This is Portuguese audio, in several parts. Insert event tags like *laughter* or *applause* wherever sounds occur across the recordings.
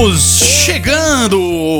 Estamos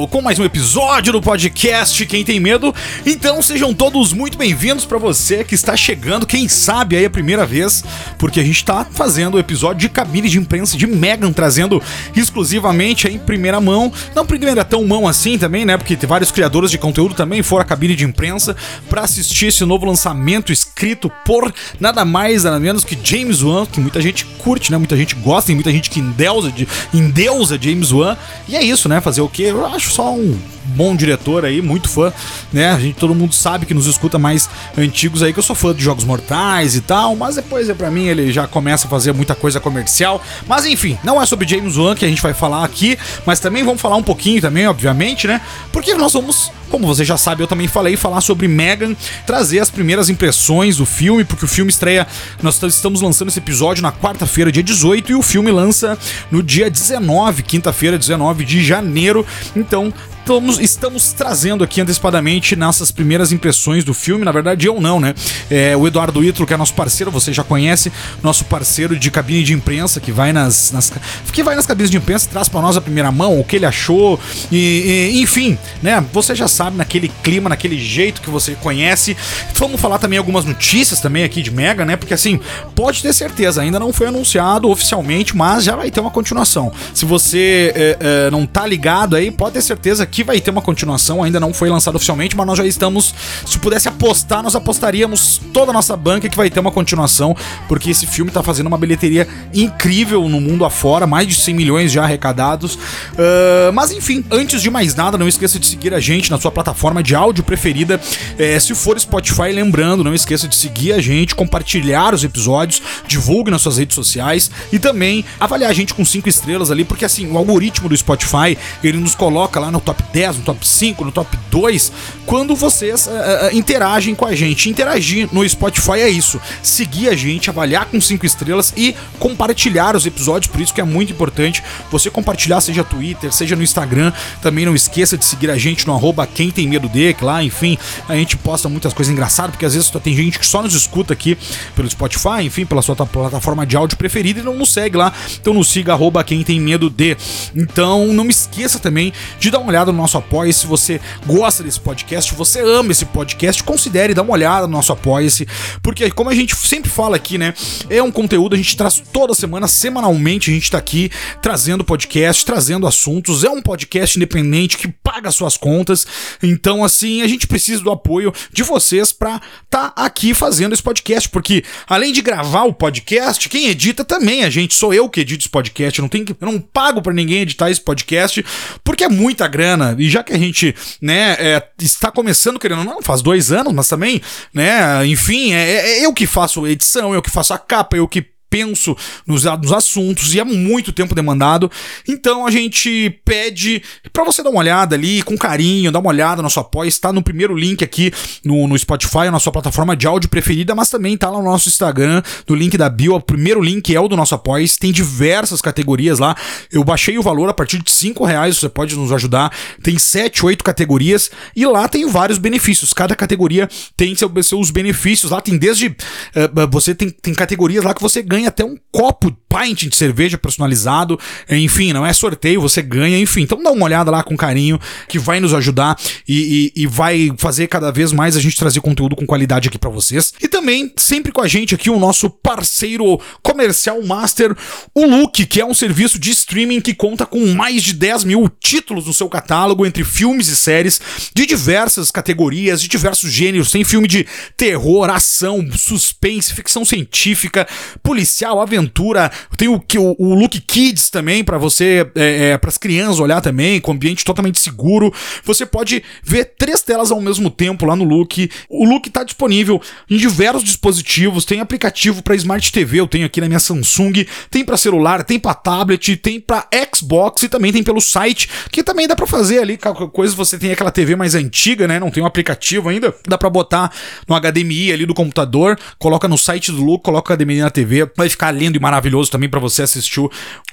com mais um episódio do podcast Quem Tem Medo. Então sejam todos muito bem-vindos para você que está chegando, quem sabe aí a primeira vez, porque a gente está fazendo o episódio de cabine de imprensa de Megan, trazendo exclusivamente em primeira mão, não primeira tão mão assim também, né? Porque vários criadores de conteúdo também foram à cabine de imprensa para assistir esse novo lançamento escrito por nada mais nada menos que James Wan, que muita gente curte, né? Muita gente gosta, e muita gente que endeusa, de, endeusa James Wan. E é isso, né? Fazer o quê? Eu acho só um bom diretor aí, muito fã, né? A gente, todo mundo sabe que nos escuta mais antigos aí que eu sou fã de Jogos Mortais e tal, mas depois é para mim ele já começa a fazer muita coisa comercial. Mas enfim, não é sobre James Wan que a gente vai falar aqui, mas também vamos falar um pouquinho também, obviamente, né? Porque nós vamos como você já sabe, eu também falei falar sobre Megan, trazer as primeiras impressões do filme, porque o filme estreia. Nós estamos lançando esse episódio na quarta-feira, dia 18, e o filme lança no dia 19, quinta-feira, 19 de janeiro. Então, então, estamos, estamos trazendo aqui antecipadamente nossas primeiras impressões do filme. Na verdade, eu não, né? É, o Eduardo Itro, que é nosso parceiro, você já conhece, nosso parceiro de cabine de imprensa, que vai nas, nas que vai nas cabines de imprensa, traz para nós a primeira mão, o que ele achou, e, e, enfim, né? Você já sabe, naquele clima, naquele jeito que você conhece. Vamos falar também algumas notícias também aqui de Mega, né? Porque assim, pode ter certeza, ainda não foi anunciado oficialmente, mas já vai ter uma continuação. Se você é, é, não tá ligado aí, pode ter certeza que vai ter uma continuação, ainda não foi lançado oficialmente, mas nós já estamos. Se pudesse apostar, nós apostaríamos toda a nossa banca que vai ter uma continuação, porque esse filme tá fazendo uma bilheteria incrível no mundo afora, mais de 100 milhões já arrecadados. Uh, mas enfim, antes de mais nada, não esqueça de seguir a gente na sua plataforma de áudio preferida. É, se for Spotify, lembrando, não esqueça de seguir a gente, compartilhar os episódios, divulgue nas suas redes sociais e também avaliar a gente com 5 estrelas ali, porque assim, o algoritmo do Spotify, ele nos coloca lá no top 10, no top 5, no top 2, quando vocês uh, uh, interagem com a gente. Interagir no Spotify é isso, seguir a gente, avaliar com 5 estrelas e compartilhar os episódios, por isso que é muito importante você compartilhar, seja Twitter, seja no Instagram. Também não esqueça de seguir a gente no arroba quem tem medo de, que lá, enfim, a gente posta muitas coisas engraçadas, porque às vezes tem gente que só nos escuta aqui pelo Spotify, enfim, pela sua plataforma de áudio preferida e não nos segue lá. Então nos siga arroba quem tem medo de. Então não me esqueça também de dar uma olhada no nosso apoio. Se você gosta desse podcast, você ama esse podcast, considere dar uma olhada no nosso apoia-se, porque como a gente sempre fala aqui, né, é um conteúdo a gente traz toda semana, semanalmente a gente tá aqui trazendo podcast, trazendo assuntos. É um podcast independente que paga suas contas. Então, assim, a gente precisa do apoio de vocês para tá aqui fazendo esse podcast, porque além de gravar o podcast, quem edita também a gente, sou eu que edito esse podcast, eu não tenho que, eu não pago para ninguém editar esse podcast, porque é muita grana. E já que a gente, né, é, está começando querendo não, faz dois anos, mas também, né, enfim, é, é eu que faço edição, eu que faço a capa, eu que penso nos, nos, assuntos e é muito tempo demandado. Então a gente pede para você dar uma olhada ali com carinho, dar uma olhada no nosso apoio. Está no primeiro link aqui no, no Spotify, na sua plataforma de áudio preferida, mas também tá lá no nosso Instagram, no link da bio. O primeiro link é o do nosso apoio. Tem diversas categorias lá. Eu baixei o valor a partir de 5 reais, você pode nos ajudar. Tem 7, 8 categorias e lá tem vários benefícios. Cada categoria tem seus benefícios. Lá tem desde. Uh, você tem, tem categorias lá que você ganha ganha até um copo pint de cerveja personalizado. Enfim, não é sorteio, você ganha, enfim. Então dá uma olhada lá com carinho, que vai nos ajudar e, e, e vai fazer cada vez mais a gente trazer conteúdo com qualidade aqui para vocês. E também, sempre com a gente aqui, o nosso parceiro comercial master, o Look, que é um serviço de streaming que conta com mais de 10 mil títulos no seu catálogo, entre filmes e séries, de diversas categorias, de diversos gêneros. Tem filme de terror, ação, suspense, ficção científica, policial, aventura, tem o, o, o Look Kids também, para você, é, é, para as crianças olhar também, com ambiente totalmente seguro. Você pode ver três telas ao mesmo tempo lá no Look. O Look tá disponível em diversos dispositivos, tem aplicativo para Smart TV, eu tenho aqui na minha Samsung, tem para celular, tem para tablet, tem para Xbox e também tem pelo site, que também dá para fazer ali, qualquer coisa você tem aquela TV mais antiga, né? Não tem um aplicativo ainda, dá para botar no HDMI ali do computador, coloca no site do Look, coloca o HDMI na TV, vai ficar lindo e maravilhoso também para você assistir o,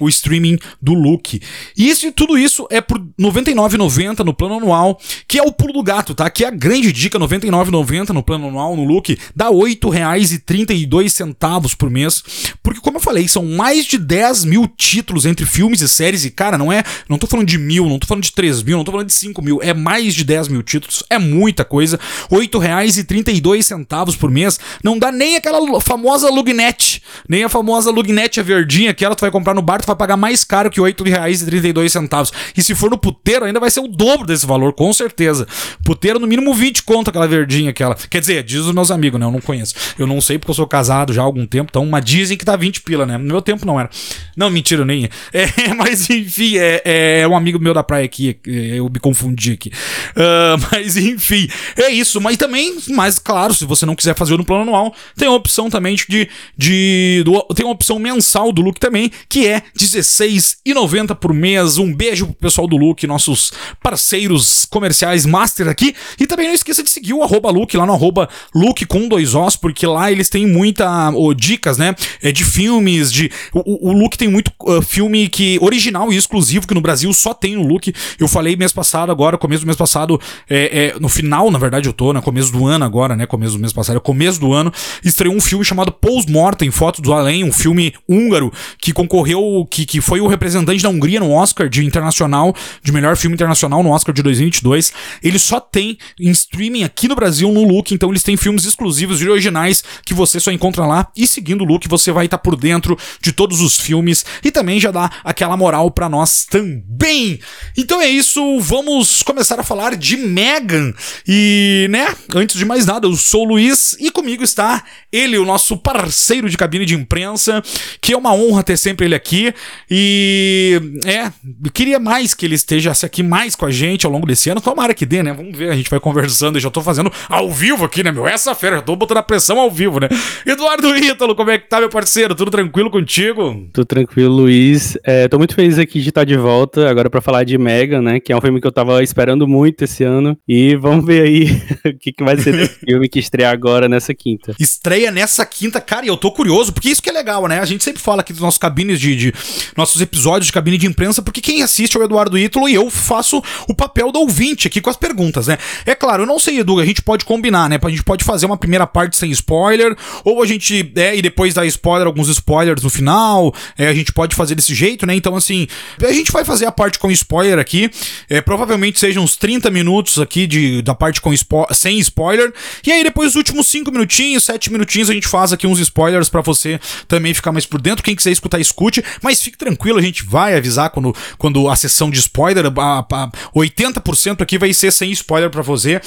streaming do Look. E isso, tudo isso é por R$ 99,90 no plano anual, que é o pulo do gato, tá? Que é a grande dica, R$ 99,90 no plano anual no Look, dá R$ 8,32 por mês. Porque, como eu falei, são mais de 10 mil títulos entre filmes e séries, e cara, não é. Não tô falando de mil, não tô falando de 3 mil, não tô falando de 5 mil, é mais de 10 mil títulos, é muita coisa. R$ 8,32 por mês, não dá nem aquela famosa Lugnet nem a famosa Lugnet, verdinha, que ela tu vai comprar no bar, tu vai pagar mais caro que R$ 8,32. E se for no puteiro, ainda vai ser o dobro desse valor, com certeza. Puteiro, no mínimo 20 conto aquela verdinha, aquela. Quer dizer, diz os meus amigos, né? Eu não conheço. Eu não sei porque eu sou casado já há algum tempo, então, mas dizem que tá 20 pila, né? No meu tempo não era. Não, mentira, nem. *laughs* É, mas enfim, é, é um amigo meu da praia aqui, eu me confundi aqui. Uh, *laughs* mas enfim, é isso. Mas também, mais claro, se você não quiser fazer no plano anual, tem a opção também de, de tem uma opção mensal do Look também, que é R$16,90 por mês. Um beijo pro pessoal do Look, nossos parceiros comerciais master aqui. E também não esqueça de seguir o arroba Look lá no arroba Look com dois Os, porque lá eles têm muita oh, dicas, né? É, de filmes, de. O, o Look tem muito uh, filme que original e exclusivo, que no Brasil só tem no Look. Eu falei mês passado, agora, começo do mês passado, é, é, no final, na verdade, eu tô, né? Começo do ano agora, né? Começo do mês passado, é começo do ano, estreou um filme chamado Post-Mortem, Fotos do Além, um filme húngaro que concorreu, que, que foi o representante da Hungria no Oscar de internacional, de melhor filme internacional no Oscar de 2022. Ele só tem em streaming aqui no Brasil no Look, então eles têm filmes exclusivos e originais que você só encontra lá. E seguindo o Look, você vai estar por dentro de todos os filmes e também já dá aquela moral para nós também. Então é isso, vamos começar a falar de Megan. E, né, antes de mais nada, eu sou o Luiz e comigo está ele, o nosso parceiro de cabine de imprensa, que é uma honra ter sempre ele aqui. E é, queria mais que ele esteja aqui mais com a gente ao longo desse ano. Tomara que dê, né? Vamos ver, a gente vai conversando. Eu já tô fazendo ao vivo aqui, né, meu? Essa fera, já tô botando a pressão ao vivo, né? Eduardo Ítalo, como é que tá, meu parceiro? Tudo tranquilo contigo? Tudo tranquilo, Luiz. É, tô muito feliz aqui de estar de volta, agora para falar de Megan, né? Que é um filme que eu tava esperando muito esse ano. E vamos ver aí *laughs* o que, que vai ser desse *laughs* filme que estreia agora nessa quinta. Estreia nessa quinta, cara, e eu tô curioso, porque isso que é legal, né? A gente sempre fala aqui dos nossos cabines de, de, nossos episódios de cabine de imprensa, porque quem assiste é o Eduardo Ítalo e eu faço o papel do ouvinte aqui com as perguntas, né? É claro, eu não sei, Edu, a gente pode combinar, né? A gente pode fazer uma primeira parte sem spoiler, ou a gente, é, e depois dar spoiler, alguns spoilers no final, é, a gente pode fazer desse jeito, né? Então, assim, a gente vai fazer a parte com spoiler aqui, é, provavelmente sejam uns 30 minutos aqui de, da parte com spo sem spoiler, e aí depois os últimos 5 minutinhos, 7 minutinhos a gente faz aqui uns spoilers para você também ficar mais por dentro. Quem quiser escutar, escute. Mas fique tranquilo, a gente vai avisar quando, quando a sessão de spoiler, a, a 80% aqui vai ser sem spoiler para você.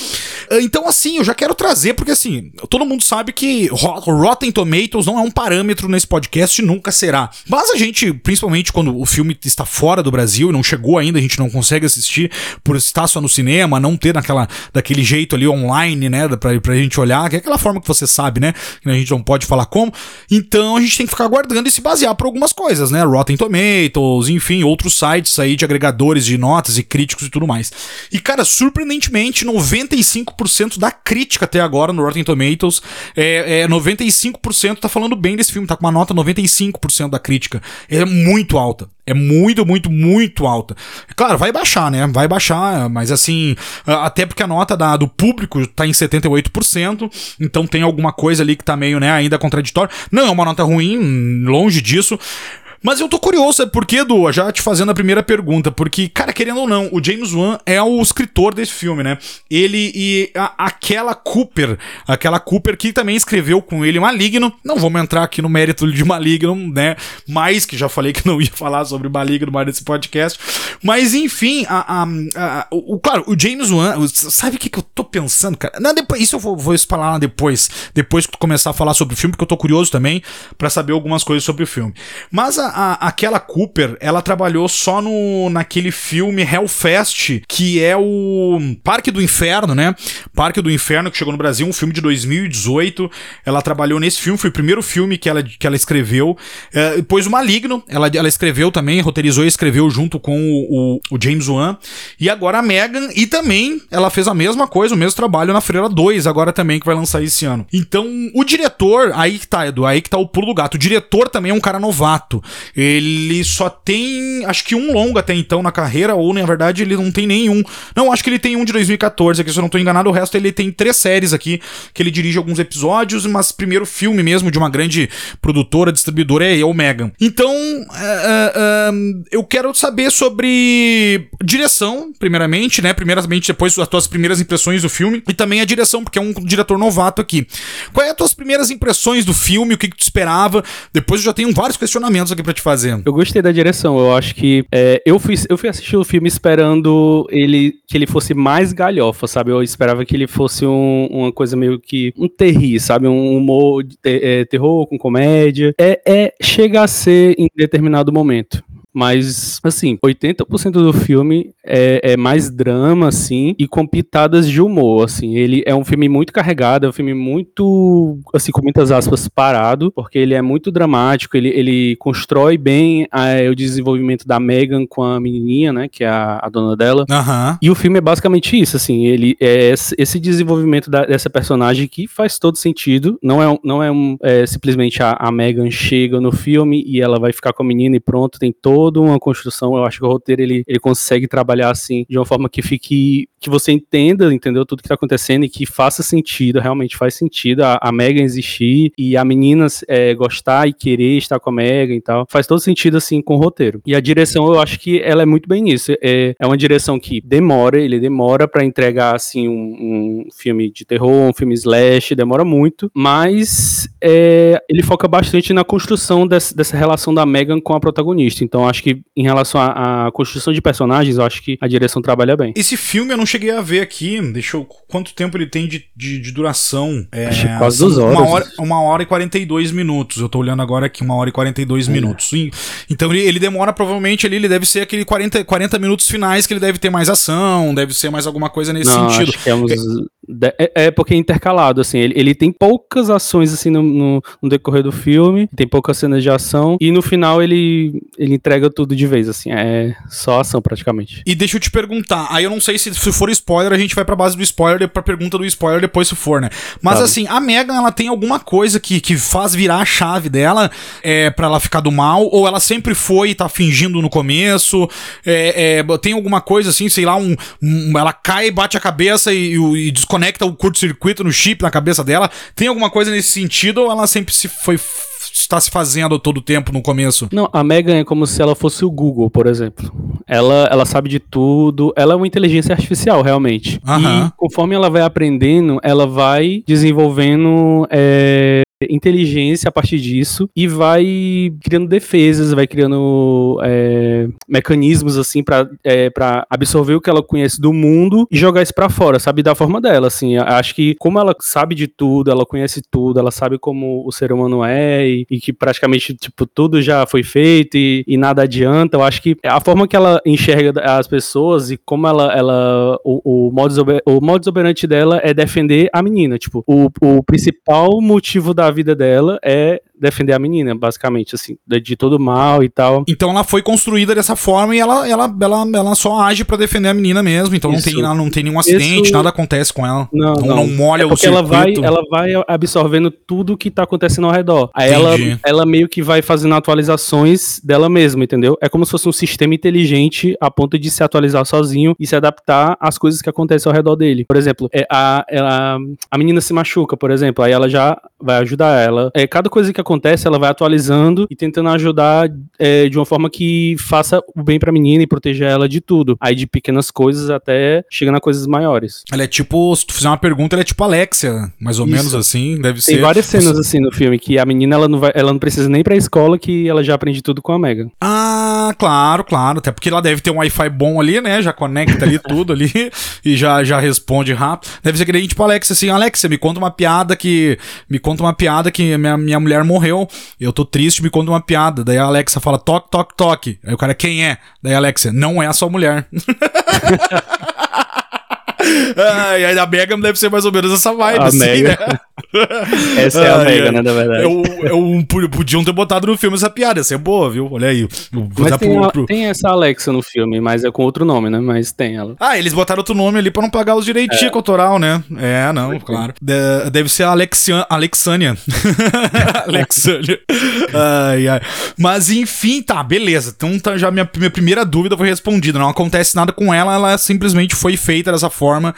Então, assim, eu já quero trazer, porque assim, todo mundo sabe que Rotten Tomatoes não é um parâmetro nesse podcast, nunca será. Mas a gente, principalmente quando o filme está fora do Brasil e não chegou ainda, a gente não consegue assistir por estar só no cinema, não ter naquela, daquele jeito ali online, né, pra, pra gente olhar, que é aquela forma que você sabe, né, que a gente não pode falar como. Então a gente tem que ficar aguardando e se basear por algumas coisas, né? Rotten Tomatoes, enfim, outros sites aí de agregadores de notas e críticos e tudo mais. E, cara, surpreendentemente, 95% da crítica até agora no Rotten Tomatoes, é, é 95% tá falando bem desse filme, tá com uma nota 95% da crítica. É muito alta. É muito, muito, muito alta. Claro, vai baixar, né? Vai baixar, mas assim, até porque a nota da, do público tá em 78%, então tem alguma coisa ali que tá meio, né, ainda contraditório. Não é uma nota ruim, longe disso, mas eu tô curioso, sabe por quê, Edu? Já te fazendo a primeira pergunta, porque, cara, querendo ou não, o James Wan é o escritor desse filme, né? Ele e a, aquela Cooper, aquela Cooper que também escreveu com ele Maligno, não vamos entrar aqui no mérito de Maligno, né? Mais que já falei que não ia falar sobre Maligno mais nesse podcast. Mas, enfim, a, a, a o, claro, o James Wan, sabe o que, que eu tô pensando, cara? Não, depois, isso eu vou, vou explanar depois, depois que tu começar a falar sobre o filme, porque eu tô curioso também para saber algumas coisas sobre o filme. Mas a, a, aquela Cooper, ela trabalhou só no naquele filme Hellfest, que é o Parque do Inferno, né? Parque do Inferno, que chegou no Brasil, um filme de 2018. Ela trabalhou nesse filme, foi o primeiro filme que ela, que ela escreveu. É, depois o Maligno, ela, ela escreveu também, roteirizou e escreveu junto com o, o, o James Wan. E agora a Megan, e também ela fez a mesma coisa, o mesmo trabalho na Freira 2, agora também, que vai lançar esse ano. Então, o diretor, aí que tá, Edu, aí que tá o pulo do gato. O diretor também é um cara novato. Ele só tem, acho que um longo até então na carreira, ou na verdade ele não tem nenhum. Não, acho que ele tem um de 2014 aqui, se eu não tô enganado, o resto ele tem três séries aqui, que ele dirige alguns episódios, mas primeiro filme mesmo de uma grande produtora, distribuidora é o Megan. Então, uh, uh, eu quero saber sobre direção, primeiramente, né? Primeiramente, depois as tuas primeiras impressões do filme e também a direção, porque é um diretor novato aqui. Qual é as tuas primeiras impressões do filme? O que, que tu esperava? Depois eu já tenho vários questionamentos aqui para te fazer. Eu gostei da direção. Eu acho que é, eu, fui, eu fui assistir o filme esperando ele que ele fosse mais galhofa, sabe? Eu esperava que ele fosse um, uma coisa meio que um terri, sabe? Um humor de é, terror com comédia. É, é chega a ser em determinado momento. Mas, assim, 80% do filme é, é, mais drama, assim, e com pitadas de humor, assim. Ele é um filme muito carregado, é um filme muito, assim, com muitas aspas, parado, porque ele é muito dramático, ele, ele constrói bem a, o desenvolvimento da Megan com a menininha, né, que é a, a dona dela. Uhum. E o filme é basicamente isso, assim, ele é esse desenvolvimento da, dessa personagem que faz todo sentido, não é, não é, um, é simplesmente a, a Megan chega no filme e ela vai ficar com a menina e pronto, tem todo toda uma construção. Eu acho que o roteiro ele, ele consegue trabalhar assim de uma forma que fique que você entenda, entendeu tudo que tá acontecendo e que faça sentido, realmente faz sentido a, a Megan existir e a menina é, gostar e querer estar com a Megan e tal. Faz todo sentido assim com o roteiro. E a direção, eu acho que ela é muito bem nisso. É, é uma direção que demora, ele demora para entregar assim um, um, filme de terror, um filme slash, demora muito, mas é, ele foca bastante na construção dessa, dessa relação da Megan com a protagonista. Então acho que em relação à construção de personagens, eu acho que a direção trabalha bem. Esse filme eu não cheguei a ver aqui. Deixa eu. Quanto tempo ele tem de, de, de duração? É, Acho que quase duas horas. Uma hora, uma hora e 42 minutos. Eu tô olhando agora aqui, uma hora e 42 é. minutos. Então ele, ele, demora, provavelmente, ali, ele deve ser aquele 40, 40 minutos finais que ele deve ter mais ação, deve ser mais alguma coisa nesse não, sentido. Acho que é uns é, é, porque é intercalado, assim, ele, ele tem poucas ações, assim, no, no, no, decorrer do filme, tem poucas cenas de ação, e no final ele, ele entrega tudo de vez, assim, é só ação praticamente. E deixa eu te perguntar, aí eu não sei se, se for spoiler, a gente vai pra base do spoiler, pra pergunta do spoiler depois se for, né? Mas Sabe. assim, a Megan, ela tem alguma coisa que, que faz virar a chave dela é, pra ela ficar do mal, ou ela sempre foi e tá fingindo no começo, é, é, tem alguma coisa assim, sei lá, um, um ela cai, bate a cabeça e, e, e desconecta conecta o curto-circuito no chip na cabeça dela. Tem alguma coisa nesse sentido ou ela sempre se foi está se fazendo todo o tempo no começo? Não, a Megan é como se ela fosse o Google, por exemplo. Ela, ela sabe de tudo, ela é uma inteligência artificial, realmente. Uhum. E conforme ela vai aprendendo, ela vai desenvolvendo é, inteligência a partir disso e vai criando defesas, vai criando é, mecanismos assim para é, para absorver o que ela conhece do mundo e jogar isso para fora, sabe da forma dela, assim. Acho que como ela sabe de tudo, ela conhece tudo, ela sabe como o ser humano é e, e que praticamente tipo tudo já foi feito e, e, nada adianta. Eu acho que a forma que ela enxerga as pessoas e como ela ela o, o modus o modus operandi dela é defender a menina, tipo o, o principal motivo da vida dela é defender a menina, basicamente, assim, de todo mal e tal. Então ela foi construída dessa forma e ela, ela, ela, ela só age para defender a menina mesmo. Então não tem, ela não tem nenhum acidente, Isso... nada acontece com ela. Não, não, não molha é o circuito. Ela vai, ela vai absorvendo tudo que tá acontecendo ao redor. Aí ela, ela meio que vai fazendo atualizações dela mesma, entendeu? É como se fosse um sistema inteligente a ponto de se atualizar sozinho e se adaptar às coisas que acontecem ao redor dele. Por exemplo, é a, ela, a menina se machuca, por exemplo, aí ela já vai ajudar ela. É, cada coisa que acontece acontece, ela vai atualizando e tentando ajudar é, de uma forma que faça o bem pra menina e proteger ela de tudo. Aí de pequenas coisas até chegando a coisas maiores. Ela é tipo, se tu fizer uma pergunta, ela é tipo Alexia, mais ou Isso. menos assim, deve Tem ser. Tem várias cenas assim no filme que a menina ela não, vai, ela não precisa nem pra escola que ela já aprende tudo com a Mega. Ah, Ah, claro, claro. Até porque ela deve ter um Wi-Fi bom ali, né? Já conecta ali tudo ali *laughs* e já, já responde rápido. Deve ser que nem tipo Alexa, assim, Alexa, me conta uma piada que. Me conta uma piada que minha, minha mulher morreu. Eu tô triste, me conta uma piada. Daí a Alexa fala, toque, toque, toque. Aí o cara, quem é? Daí a Alexa, não é a sua mulher. ah, e aí a Megan deve ser mais ou menos essa vibe, a assim, Megan. né? *laughs* Essa é a Mega, né, na verdade. Eu, eu, podiam ter botado no filme essa piada, ia ser boa, viu? Olha aí. Mas tem, pro, pro... tem, essa Alexa no filme, mas é com outro nome, né? Mas tem ela. Ah, eles botaram outro nome ali pra não pagar os direitinhos é. cultural, né? É, não, claro. De, deve ser a Alexian, Alexânia. *laughs* Alexânia. ai, ai. Mas enfim, tá, beleza. Então tá, já minha, minha primeira dúvida foi respondida. Não acontece nada com ela, ela simplesmente foi feita dessa forma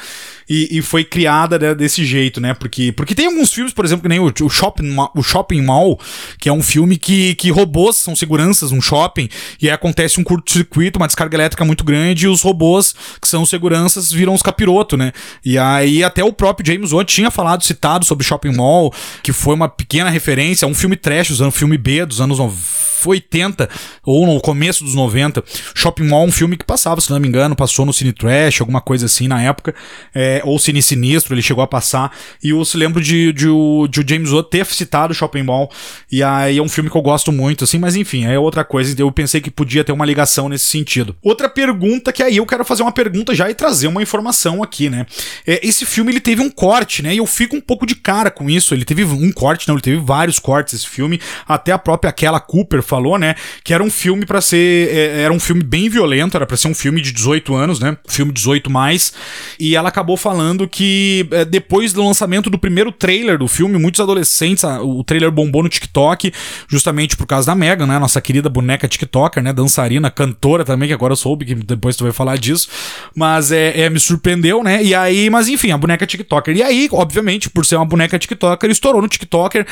e, e foi criada né, desse jeito, né? Porque, porque tem alguns filmes, por exemplo, que nem o, o, Shopping, o Shopping Mall, que é um filme que, que robôs são seguranças num shopping, e aí acontece um curto-circuito, uma descarga elétrica muito grande, e os robôs, que são seguranças, viram os capiroto, né? E aí até o próprio James Wan tinha falado, citado sobre Shopping Mall, que foi uma pequena referência a um filme trash, usando filme B dos anos 90 80 ou no começo dos 90. Shopping Mall, um filme que passava, se não me engano, passou no Cine Trash, alguma coisa assim na época, é, ou Cine Sinistro, ele chegou a passar. E eu se lembro de, de, de, de o James Wan ter citado Shopping Mall, e aí é um filme que eu gosto muito, assim, mas enfim, é outra coisa. Eu pensei que podia ter uma ligação nesse sentido. Outra pergunta que aí eu quero fazer uma pergunta já e trazer uma informação aqui, né? É, esse filme ele teve um corte, né? E eu fico um pouco de cara com isso. Ele teve um corte, não, ele teve vários cortes esse filme. Até a própria aquela Cooper falou, né? Que era um filme para ser. É, era um filme bem violento, era para ser um filme de 18 anos, né? Filme 18 mais. E ela acabou falando que é, depois do lançamento do primeiro trailer do filme, muitos adolescentes. O trailer bombou no TikTok, justamente por causa da Megan, né? Nossa querida boneca TikToker, né? Dançarina, cantora também, que agora eu soube que depois tu vai falar disso. Mas é, é me surpreendeu, né? E aí, mas enfim, a boneca TikToker. E aí, obviamente, por ser uma boneca TikToker, estourou no TikToker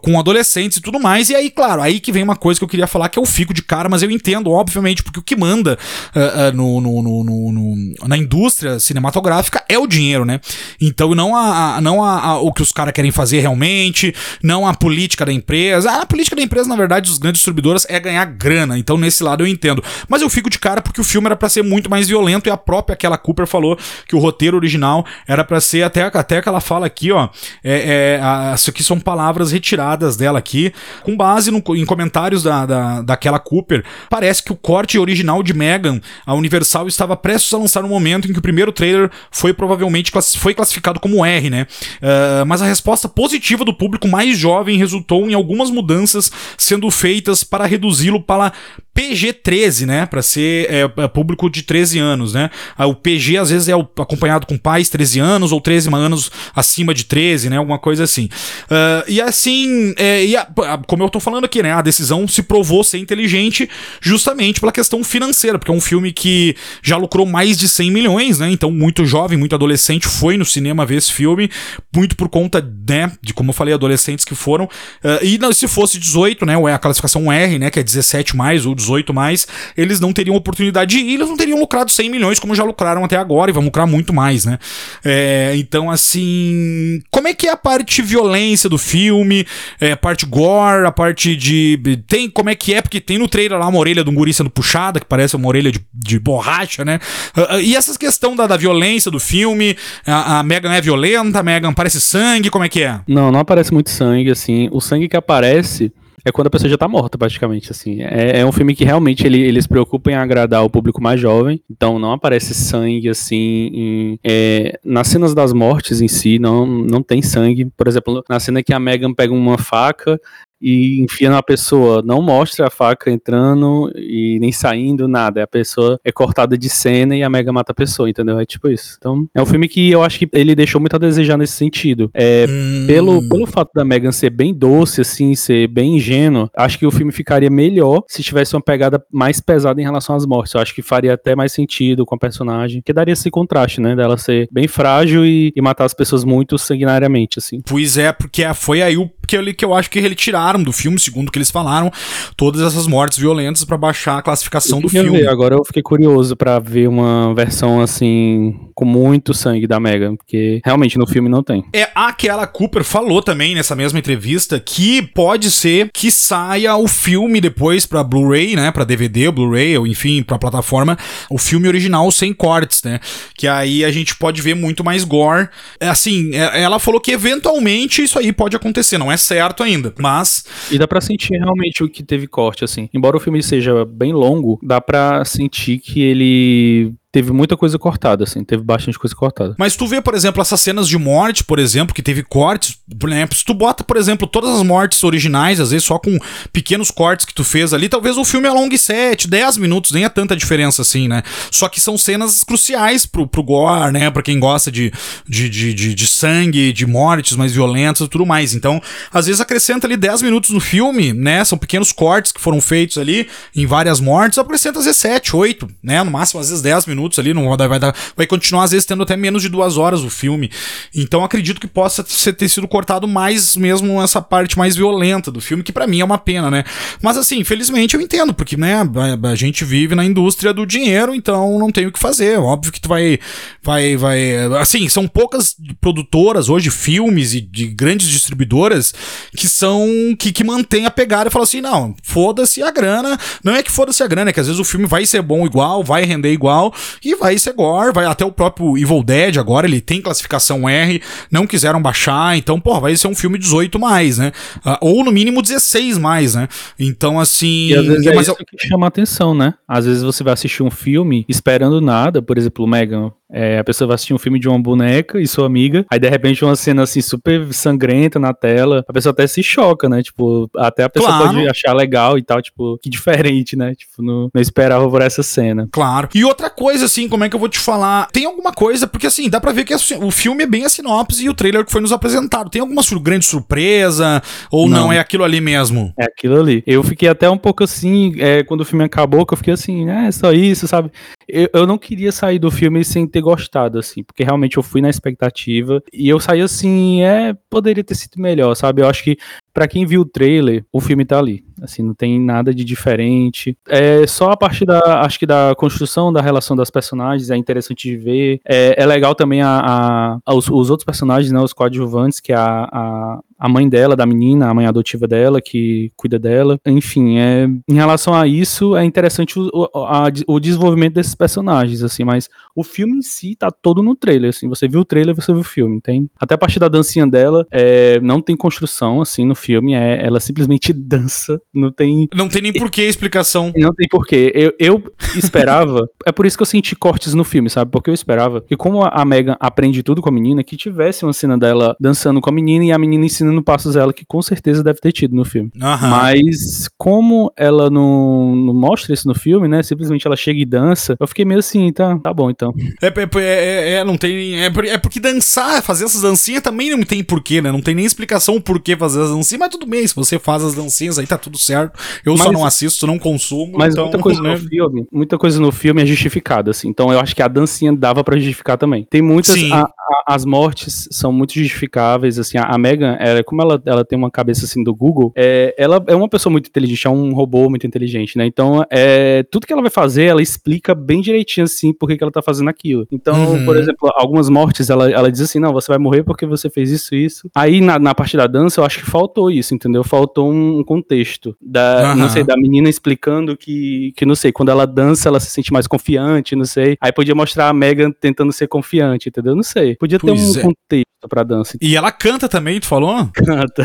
com adolescentes e tudo mais. E aí, claro, aí que vem uma coisa que eu queria falar que eu fico de cara, mas eu entendo, obviamente, porque o que manda uh, uh, no, no, no, no, na indústria cinematográfica é o dinheiro, né? Então não a, a não a, a, o que os caras querem fazer realmente, não a política da empresa. Ah, a política da empresa, na verdade, dos grandes distribuidores é ganhar grana. Então nesse lado eu entendo. Mas eu fico de cara porque o filme era para ser muito mais violento e a própria aquela Cooper falou que o roteiro original era para ser até até que ela fala aqui, ó, é, é, isso aqui são palavras retiradas dela aqui, com base no, em comentários da, da daquela Cooper, parece que o corte original de Megan, a Universal estava prestes a lançar no momento em que o primeiro trailer foi provavelmente foi classificado como R, né? Uh, mas a resposta positiva do público mais jovem resultou em algumas mudanças sendo feitas para reduzi-lo para PG-13, né? Para ser é, é, público de 13 anos, né? Ah, o PG às vezes é acompanhado com pais 13 anos ou 13 anos acima de 13, né? Alguma coisa assim. Uh, e assim, é, e a, como eu tô falando aqui, né? A decisão se provou ser inteligente justamente pela questão financeira, porque é um filme que já lucrou mais de 100 milhões, né? Então, muito jovem, muito adolescente foi no cinema ver esse filme, muito por conta, né? De como eu falei, adolescentes que foram. Uh, e se fosse 18, né? Ou é a classificação R, né? Que é 17 mais ou 18 mais, eles não teriam oportunidade de ir, eles não teriam lucrado 100 milhões como já lucraram até agora e vão lucrar muito mais, né? É, então, assim, como é que é a parte violência do filme, é, a parte gore, a parte de. Tem como é que é, porque tem no trailer lá uma orelha de um guri sendo puxada, que parece uma orelha de, de borracha, né? Uh, e essa questão da, da violência do filme, a, a Megan é violenta, a Megan parece sangue, como é que é? Não, não aparece muito sangue, assim. O sangue que aparece é quando a pessoa já tá morta, praticamente, assim. É, é um filme que realmente ele, ele se preocupa em agradar o público mais jovem, então não aparece sangue, assim, em, é, nas cenas das mortes em si, não, não tem sangue. Por exemplo, na cena que a Megan pega uma faca e enfia na pessoa. Não mostra a faca entrando e nem saindo, nada. A pessoa é cortada de cena e a Mega mata a pessoa, entendeu? É tipo isso. Então, é um filme que eu acho que ele deixou muito a desejar nesse sentido. É, hum. pelo, pelo fato da Megan ser bem doce, assim, ser bem ingênua, acho que o filme ficaria melhor se tivesse uma pegada mais pesada em relação às mortes. Eu acho que faria até mais sentido com a personagem, que daria esse contraste, né? Dela ser bem frágil e, e matar as pessoas muito sanguinariamente, assim. Pois é, porque foi aí o que, ele, que eu acho que retiraram do filme, segundo o que eles falaram, todas essas mortes violentas para baixar a classificação do filme. Ver. Agora eu fiquei curioso para ver uma versão assim, com muito sangue da Megan, porque realmente no filme não tem. É, aquela Cooper falou também nessa mesma entrevista que pode ser que saia o filme depois para Blu-ray, né, para DVD, Blu-ray, ou enfim, para plataforma, o filme original sem cortes, né? Que aí a gente pode ver muito mais gore. É, assim, é, ela falou que eventualmente isso aí pode acontecer, não é certo ainda, mas e dá para sentir realmente o que teve corte assim. Embora o filme seja bem longo, dá para sentir que ele teve muita coisa cortada, assim, teve bastante coisa cortada. Mas tu vê, por exemplo, essas cenas de morte, por exemplo, que teve cortes, exemplo, se tu bota, por exemplo, todas as mortes originais, às vezes só com pequenos cortes que tu fez ali, talvez o filme alongue 7, 10 minutos, nem é tanta diferença assim, né? Só que são cenas cruciais pro, pro gore, né? Pra quem gosta de, de, de, de, de sangue, de mortes mais violentas e tudo mais. Então, às vezes acrescenta ali 10 minutos no filme, né? São pequenos cortes que foram feitos ali em várias mortes, acrescenta às vezes 7, 8, né? No máximo às vezes 10 minutos ali, não vai, dar, vai continuar às vezes tendo até menos de duas horas o filme. Então acredito que possa ter sido cortado mais mesmo essa parte mais violenta do filme, que para mim é uma pena, né? Mas assim, infelizmente eu entendo, porque né, a, a, gente vive na indústria do dinheiro, então não tem o que fazer. Óbvio que tu vai, vai, vai. Assim, são poucas produtoras hoje, filmes e de grandes distribuidoras que são. que, que mantêm a pegada e falam assim: não, foda-se a grana. Não é que foda-se a grana, é que às vezes o filme vai ser bom igual, vai render igual, e vai ser gore, vai até o próprio Evil Dead agora, ele tem classificação R, não quiseram baixar, então, pô, vai ser um filme 18 mais, né? Uh, ou no mínimo 16 mais, né? Então, assim. E às vezes é mas isso eu... que chama atenção, né? Às vezes você vai assistir um filme esperando nada, por exemplo, o Megan é, a pessoa vai assistir um filme de uma boneca e sua amiga, aí de repente uma cena assim super sangrenta na tela, a pessoa até se choca, né? Tipo, até a pessoa claro. pode achar legal e tal, tipo, que diferente, né? Tipo, não, não esperava por essa cena. Claro. E outra coisa, assim, como é que eu vou te falar? Tem alguma coisa, porque assim, dá pra ver que o filme é bem a sinopse e o trailer que foi nos apresentado. Tem alguma grande surpresa? Ou não, não é aquilo ali mesmo? É aquilo ali. Eu fiquei até um pouco assim, é, quando o filme acabou, que eu fiquei assim, é só isso, sabe? Eu, eu não queria sair do filme sem ter gostado, assim, porque realmente eu fui na expectativa e eu saí assim, é, poderia ter sido melhor, sabe? Eu acho que para quem viu o trailer, o filme tá ali. Assim, não tem nada de diferente. É só a partir da, acho que da construção da relação das personagens é interessante de ver. É, é legal também a, a os, os, outros personagens, né, os coadjuvantes, que é a, a, a mãe dela, da menina, a mãe adotiva dela, que cuida dela. Enfim, é, em relação a isso, é interessante o, a, o desenvolvimento desses personagens, assim, mas o filme em si tá todo no trailer, assim, você viu o trailer, você viu o filme, tem? Até a partir da dancinha dela, é, não tem construção, assim, no filme, é, ela simplesmente *laughs* dança, não tem... Não tem nem porquê explicação. Não tem porquê. Eu, eu esperava, *laughs* é por isso que eu senti cortes no filme, sabe? Porque eu esperava que como a Megan aprende tudo com a menina, que tivesse uma cena dela dançando com a menina e a menina ensinando passos a ela, que com certeza deve ter tido no filme. Uhum. Mas como ela não, não, mostra isso no filme, né? Simplesmente ela chega e dança, eu fiquei meio assim, tá, tá bom então. É, é, é, é não tem... É, é porque dançar, fazer essas dancinhas também não tem porquê, né? Não tem nem explicação o porquê fazer as dancinhas, mas tudo bem, se você faz as dancinhas aí tá tudo certo. Eu mas, só não assisto, não consumo. Mas então, muita coisa *laughs* né? no filme, muita coisa no filme é justificada, assim. Então eu acho que a dancinha dava para justificar também. Tem muitas. A, a, as mortes são muito justificáveis, assim. A, a Megan, ela, como ela, ela tem uma cabeça assim do Google, é, ela é uma pessoa muito inteligente, é um robô muito inteligente, né? Então, é, tudo que ela vai fazer, ela explica bem direitinho, assim, por que, que ela tá fazendo aquilo. Então, uhum. por exemplo, algumas mortes, ela, ela diz assim: não, você vai morrer porque você fez isso isso. Aí, na, na parte da dança, eu acho que faltou isso, entendeu? Faltou um contexto da, uhum. não sei, da menina explicando que, que, não sei, quando ela dança, ela se sente mais confiante, não sei. Aí podia mostrar a Megan tentando ser confiante, entendeu? Não sei. Podia pois ter um é. contexto pra dança. E ela canta também, tu falou? *laughs* Canta.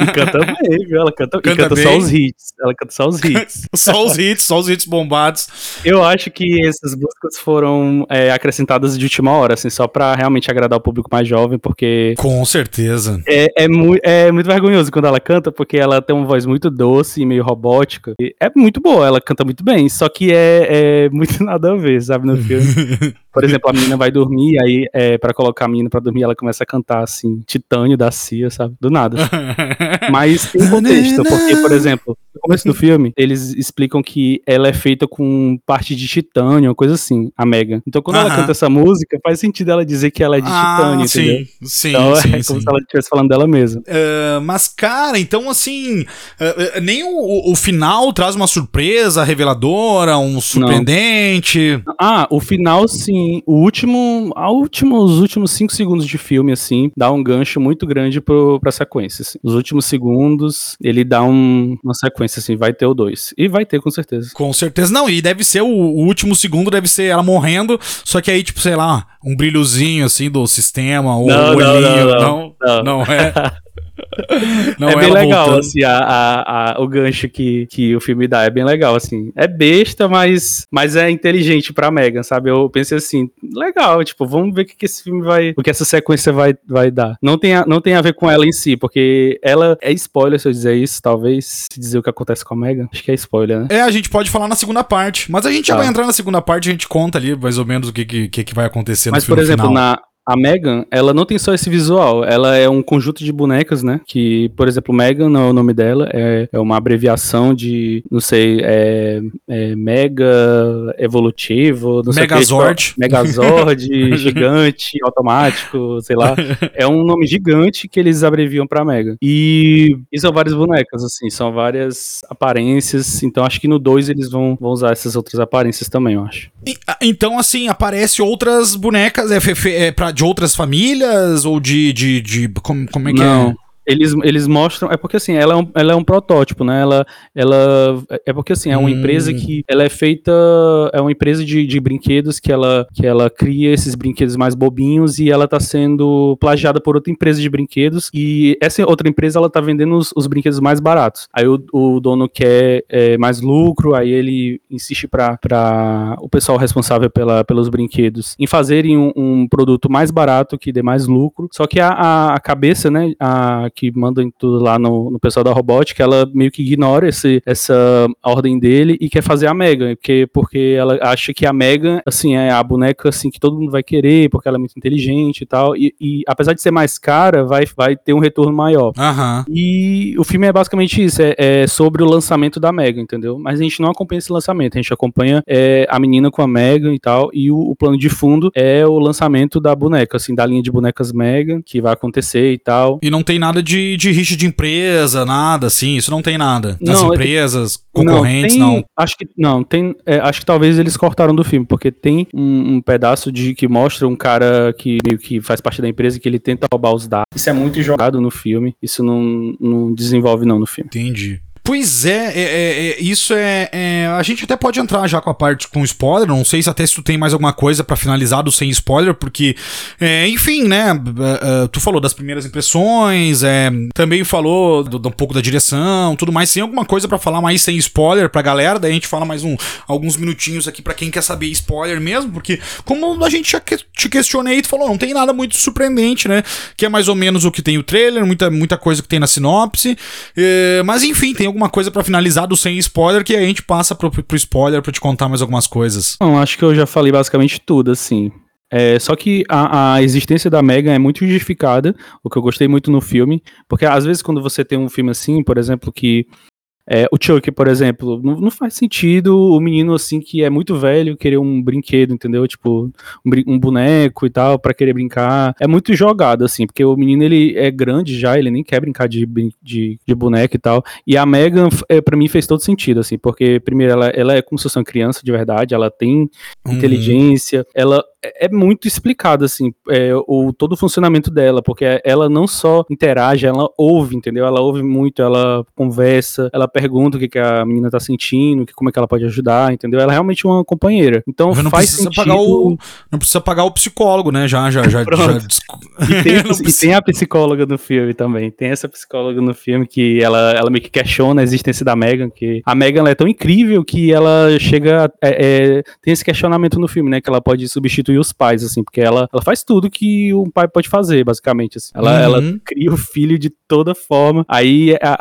e canta bem, viu? Ela canta, canta, canta só os hits. Ela canta só os hits. *laughs* só os hits, só os hits bombados. Eu acho que essas músicas foram é, acrescentadas de última hora, assim, só pra realmente agradar o público mais jovem, porque. Com certeza. É, é, mu é muito vergonhoso quando ela canta, porque ela tem uma voz muito doce e meio robótica. E é muito boa, ela canta muito bem, só que é, é muito *laughs* nada a ver, sabe, no filme. Por exemplo, a menina vai dormir, aí é, para colocar a menina pra dormir, ela começa a cantar assim, Titânio da Cia, sabe? Do nada. *laughs* Mas tem contexto, porque, por exemplo, começo do filme, eles explicam que ela é feita com parte de titânio, uma coisa assim, a Megan. Então quando ela canta essa música, faz sentido ela dizer que ela é de ah, titânio, sim, entendeu? Sim, então, sim, é como se ela estivesse falando dela mesma. Uh, mas, cara, então assim, uh, nem o, o, final traz uma surpresa reveladora, um surpreendente. Não. Ah, o final sim. O último, a último, os últimos cinco segundos de filme, assim, dá um gancho muito grande pro, pra sequência. Assim. Os últimos segundos, ele dá um, uma sequência, assim, vai ter o dois. E vai ter, com certeza. Com certeza. Não, e deve ser o, o último segundo, deve ser ela morrendo, só que aí, tipo, sei lá, um brilhozinho, assim, do sistema, ou um olhinho. Não, não, não, não, não é. *laughs* Não é bem legal, voltando. assim, a, a, a, o gancho que, que o filme dá. É bem legal, assim. É besta, mas, mas é inteligente pra Megan, sabe? Eu pensei assim, legal, tipo, vamos ver o que, que esse filme vai. O que essa sequência vai, vai dar. Não tem, a, não tem a ver com ela em si, porque ela. É spoiler se eu dizer isso, talvez. Se dizer o que acontece com a Megan. Acho que é spoiler, né? É, a gente pode falar na segunda parte. Mas a gente tá. já vai entrar na segunda parte, a gente conta ali mais ou menos o que, que, que vai acontecer mas, no filme. Mas, por exemplo, final. na a Megan, ela não tem só esse visual, ela é um conjunto de bonecas, né? Que, por exemplo, Megan não é o nome dela, é, é uma abreviação de, não sei, é, é Mega Evolutivo, não Megazord. sei o que, Megazord, *laughs* *laughs* gigante, automático, sei lá. *laughs* É um nome gigante que eles abreviam pra Megan. E, e são várias bonecas, assim, são várias aparências, então acho que no 2 eles vão, vão usar essas outras aparências também, eu acho. E, então, assim, aparece outras bonecas, é, é, é pra de outras famílias? Ou de. de, de como, como é que Não. é? Eles, eles mostram. É porque assim, ela é um, ela é um protótipo, né? Ela, ela. É porque assim, é uma hum. empresa que. Ela é feita. É uma empresa de, de brinquedos que ela, que ela cria esses brinquedos mais bobinhos e ela tá sendo plagiada por outra empresa de brinquedos. E essa outra empresa, ela tá vendendo os, os brinquedos mais baratos. Aí o, o dono quer é, mais lucro, aí ele insiste pra o pessoal responsável pela, pelos brinquedos em fazerem um, um produto mais barato que dê mais lucro. Só que a, a, a cabeça, né? A, que mandam tudo lá no, no pessoal da robótica, ela meio que ignora esse, essa ordem dele e quer fazer a Megan, porque, porque ela acha que a Megan, assim, é a boneca assim que todo mundo vai querer, porque ela é muito inteligente e tal, e, e apesar de ser mais cara, vai, vai ter um retorno maior. Uhum. E o filme é basicamente isso, é, é, sobre o lançamento da Megan, entendeu? Mas a gente não acompanha esse lançamento, a gente acompanha é, a menina com a Megan e tal, e o, o, plano de fundo é o lançamento da boneca, assim, da linha de bonecas Megan, que vai acontecer e tal. E não tem nada de, de rixa de empresa, nada assim, isso não tem nada. Nas não, é empresas, concorrentes, não. não. Acho que não, tem. É, acho que talvez eles cortaram do filme, porque tem um, um, pedaço de que mostra um cara que meio que faz parte da empresa que ele tenta roubar os dados. Isso é muito jogado no filme. Isso não, não desenvolve, não, no filme. Entendi. Pois é, é, é, é isso é, é, A gente até pode entrar já com a parte com spoiler. Não sei se até se tu tem mais alguma coisa para finalizar do sem spoiler, porque, é, enfim, né? Uh, tu falou das primeiras impressões, é, também falou do, do, um pouco da direção, tudo mais. Tem alguma coisa para falar mais sem spoiler pra galera? Daí a gente fala mais um, alguns minutinhos aqui para quem quer saber spoiler mesmo, porque, como a gente já que, te questionei, tu falou, não tem nada muito surpreendente, né? Que é mais ou menos o que tem o trailer, muita, muita coisa que tem na sinopse. mas enfim, tem alguma coisa para finalizar do sem spoiler que a gente passa pro, pro spoiler pra te contar mais algumas coisas? Não, acho que eu já falei basicamente tudo, assim. É, só que a, a, existência da Megan é muito justificada, o que eu gostei muito no filme, porque às vezes quando você tem um filme assim, por exemplo, que é, o Chuck, por exemplo, não, não, faz sentido o menino assim que é muito velho querer um brinquedo, entendeu? Tipo, um, um boneco e tal, para querer brincar. É muito jogado, assim, porque o menino ele é grande já, ele nem quer brincar de, de, de boneco e tal. E a Megan, é, para mim, fez todo sentido, assim, porque, primeiro, ela, ela é como se fosse uma criança de verdade, ela tem uhum. inteligência, ela é, é muito explicado, assim, é, o, todo o funcionamento dela, porque ela não só interage, ela ouve, entendeu? Ela ouve muito, ela conversa, ela pergunta o que, que a menina tá sentindo, que, como é que ela pode ajudar, entendeu? Ela é realmente uma companheira. Então não faz sentido... Pagar o, não precisa pagar o psicólogo, né? Já, já, já. já *laughs* e, tem, *laughs* e tem, a psicóloga no filme também. Tem essa psicóloga no filme que ela, ela meio que questiona a existência da Megan, que a Megan é tão incrível que ela chega. É, é, tem esse questionamento no filme, né? Que ela pode substituir substituir os pais, assim, porque ela, ela faz tudo que um pai pode fazer, basicamente. Assim. Ela, uhum. ela cria o filho de toda forma. Aí a,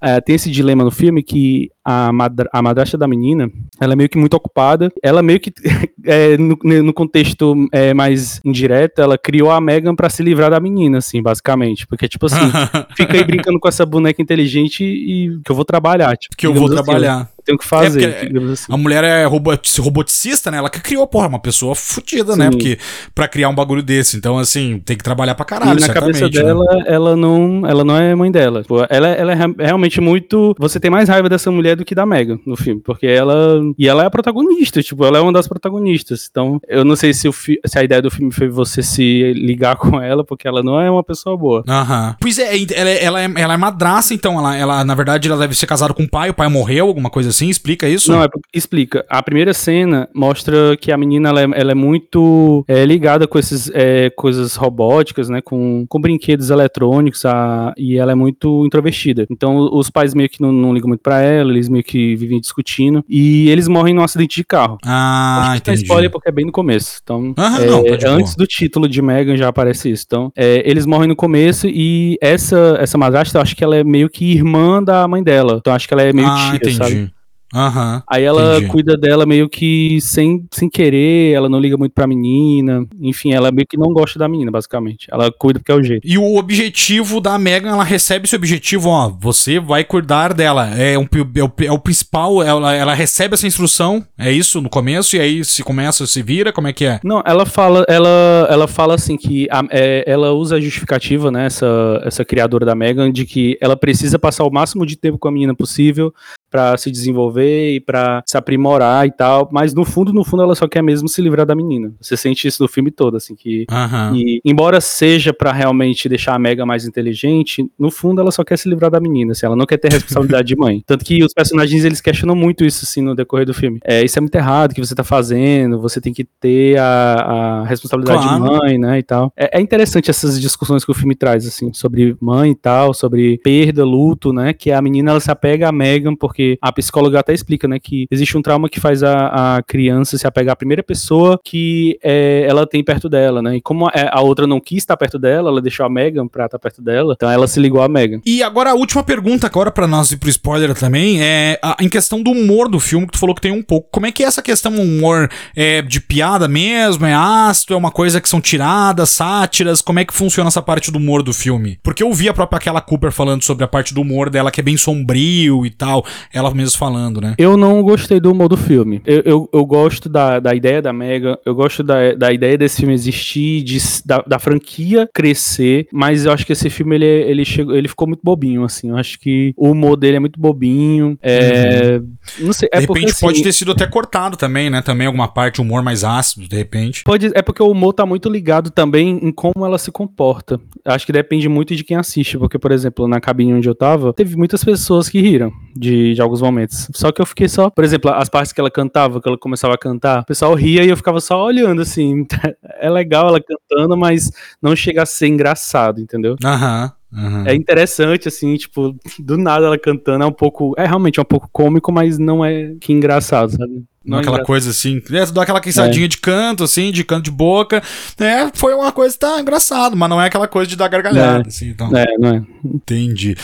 a, a, tem esse dilema no filme que a, madra, a madrasta da menina, ela é meio que muito ocupada. Ela meio que, *laughs* é, no, no, contexto é, mais indireto, ela criou a Megan para se livrar da menina, assim, basicamente. Porque, tipo assim, *laughs* fica aí brincando com essa boneca inteligente e que eu vou trabalhar. Tipo, que eu vou assim, trabalhar tenho que fazer. É assim. A mulher é roboticista, né? Ela que criou, porra, uma pessoa fodida, né? Porque pra criar um bagulho desse. Então, assim, tem que trabalhar pra caralho, e na cabeça né? dela, né? ela, não, ela não é mãe dela. Ela, ela é realmente muito. Você tem mais raiva dessa mulher do que da Megan no filme. Porque ela. E ela é a protagonista, tipo, ela é uma das protagonistas. Então, eu não sei se, o fi... se a ideia do filme foi você se ligar *laughs* com ela, porque ela não é uma pessoa boa. Aham. Pois é, ela, ela, é, ela é madraça, então. Ela, ela, na verdade, ela deve ser casada com o pai, o pai morreu, alguma coisa assim, explica isso? Não, é, explica. A primeira cena mostra que a menina ela é, ela é muito é, ligada com essas é, coisas robóticas, né? Com, com brinquedos eletrônicos a, e ela é muito introvertida. Então os pais meio que não, não ligam muito pra ela, eles meio que vivem discutindo e eles morrem num acidente de carro. Ah, Acho entendi. spoiler porque é bem no começo. Então, ah, é, não, antes do título de Megan já aparece isso. Então, é, eles morrem no começo e essa essa madrasta, eu acho que ela é meio que irmã da mãe dela. Então acho que ela é meio ah, tia, entendi. sabe? Uhum, Aí ela entendi. cuida dela meio que sem, sem querer, ela não liga muito pra menina. Enfim, ela meio que não gosta da menina, basicamente. Ela cuida porque é o jeito. E o objetivo da Megan, ela recebe esse objetivo, ó. Você vai cuidar dela. É, um, é, o, é o principal, ela, ela recebe essa instrução, é isso, no começo, e aí se começa, se vira, como é que é? Não, ela fala, ela, ela fala assim que a, é, ela usa a justificativa, né, essa, essa criadora da Megan, de que ela precisa passar o máximo de tempo com a menina possível para se desenvolver e para se aprimorar e tal, mas no fundo, no fundo ela só quer mesmo se livrar da menina. Você sente isso no filme todo, assim que uhum. e, embora seja para realmente deixar a Mega mais inteligente, no fundo ela só quer se livrar da menina, assim, ela não quer ter responsabilidade de mãe. Tanto que os personagens eles questionam muito isso assim no decorrer do filme. É, isso é muito errado que você tá fazendo, você tem que ter a, a responsabilidade claro. de mãe, né, e tal. É, é interessante essas discussões que o filme traz assim sobre mãe e tal, sobre perda, luto, né, que a menina ela se apega a Megan porque porque a psicóloga até explica, né, que existe um trauma que faz a, a criança se apegar à primeira pessoa que é, ela tem perto dela, né? E como a, a, outra não quis estar perto dela, ela deixou a Megan pra estar perto dela, então ela se ligou à Megan. E agora a última pergunta, agora para nós ir pro spoiler também, é a, em questão do humor do filme, que tu falou que tem um pouco. Como é que é essa questão, do humor é de piada mesmo? É ácido? É uma coisa que são tiradas, sátiras? Como é que funciona essa parte do humor do filme? Porque eu vi a própria aquela Cooper falando sobre a parte do humor dela que é bem sombrio e tal ela mesmo falando, né? Eu não gostei do humor do filme. Eu, eu, eu gosto da, da ideia da Mega, eu gosto da, da ideia desse filme existir, de, da, da franquia crescer, mas eu acho que esse filme ele, ele, chegou, ele ficou muito bobinho, assim. Eu acho que o humor dele é muito bobinho. É, uhum. Não sei. É de repente porque, pode assim, ter sido até cortado também, né? Também alguma parte, humor mais ácido, de repente. Pode, é porque o humor tá muito ligado também em como ela se comporta. Acho que depende muito de quem assiste, porque, por exemplo, na cabine onde eu tava, teve muitas pessoas que riram de, de alguns momentos. Só que eu fiquei só, por exemplo, as partes que ela cantava, que ela começava a cantar, o pessoal ria e eu ficava só olhando assim. *laughs* é legal ela cantando, mas não chega a ser engraçado, entendeu? Aham. Uhum. É interessante, assim, tipo, do nada ela cantando é um pouco. É realmente é um pouco cômico, mas não é que engraçado, sabe? Não, é aquela coisa assim, é, dá aquela queiçadinha é. de canto, assim, de canto de boca. É, foi uma coisa que tá engraçado, mas não é aquela coisa de dar gargalhada, é. assim. Então. É, não é. Entendi.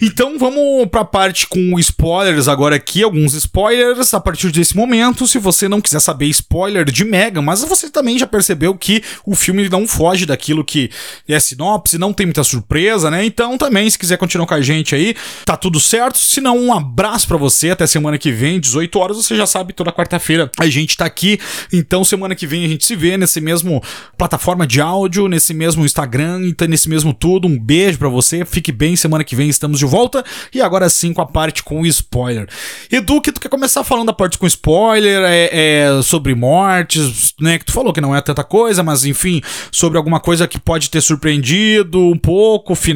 Então vamos pra parte com spoilers agora aqui, alguns spoilers a partir desse momento. Se você não quiser saber spoiler de Mega, mas você também já percebeu que o filme não foge daquilo que é sinopse, não tem muita surpresa, né? Então também, se quiser continuar com a gente aí, tá tudo certo. Se não, um abraço para você, até semana que vem, 18 horas, você já sabe, toda quarta-feira a gente tá aqui. Então semana que vem a gente se vê nesse mesmo plataforma de áudio, nesse mesmo Instagram, então nesse mesmo tudo. Um beijo para você, fique bem, semana que vem estamos de de volta e agora sim com a parte com spoiler. Edu, que tu quer começar falando da parte com spoiler, é, é, sobre mortes, né? Que tu falou que não é tanta coisa, mas enfim, sobre alguma coisa que pode ter surpreendido um pouco, final,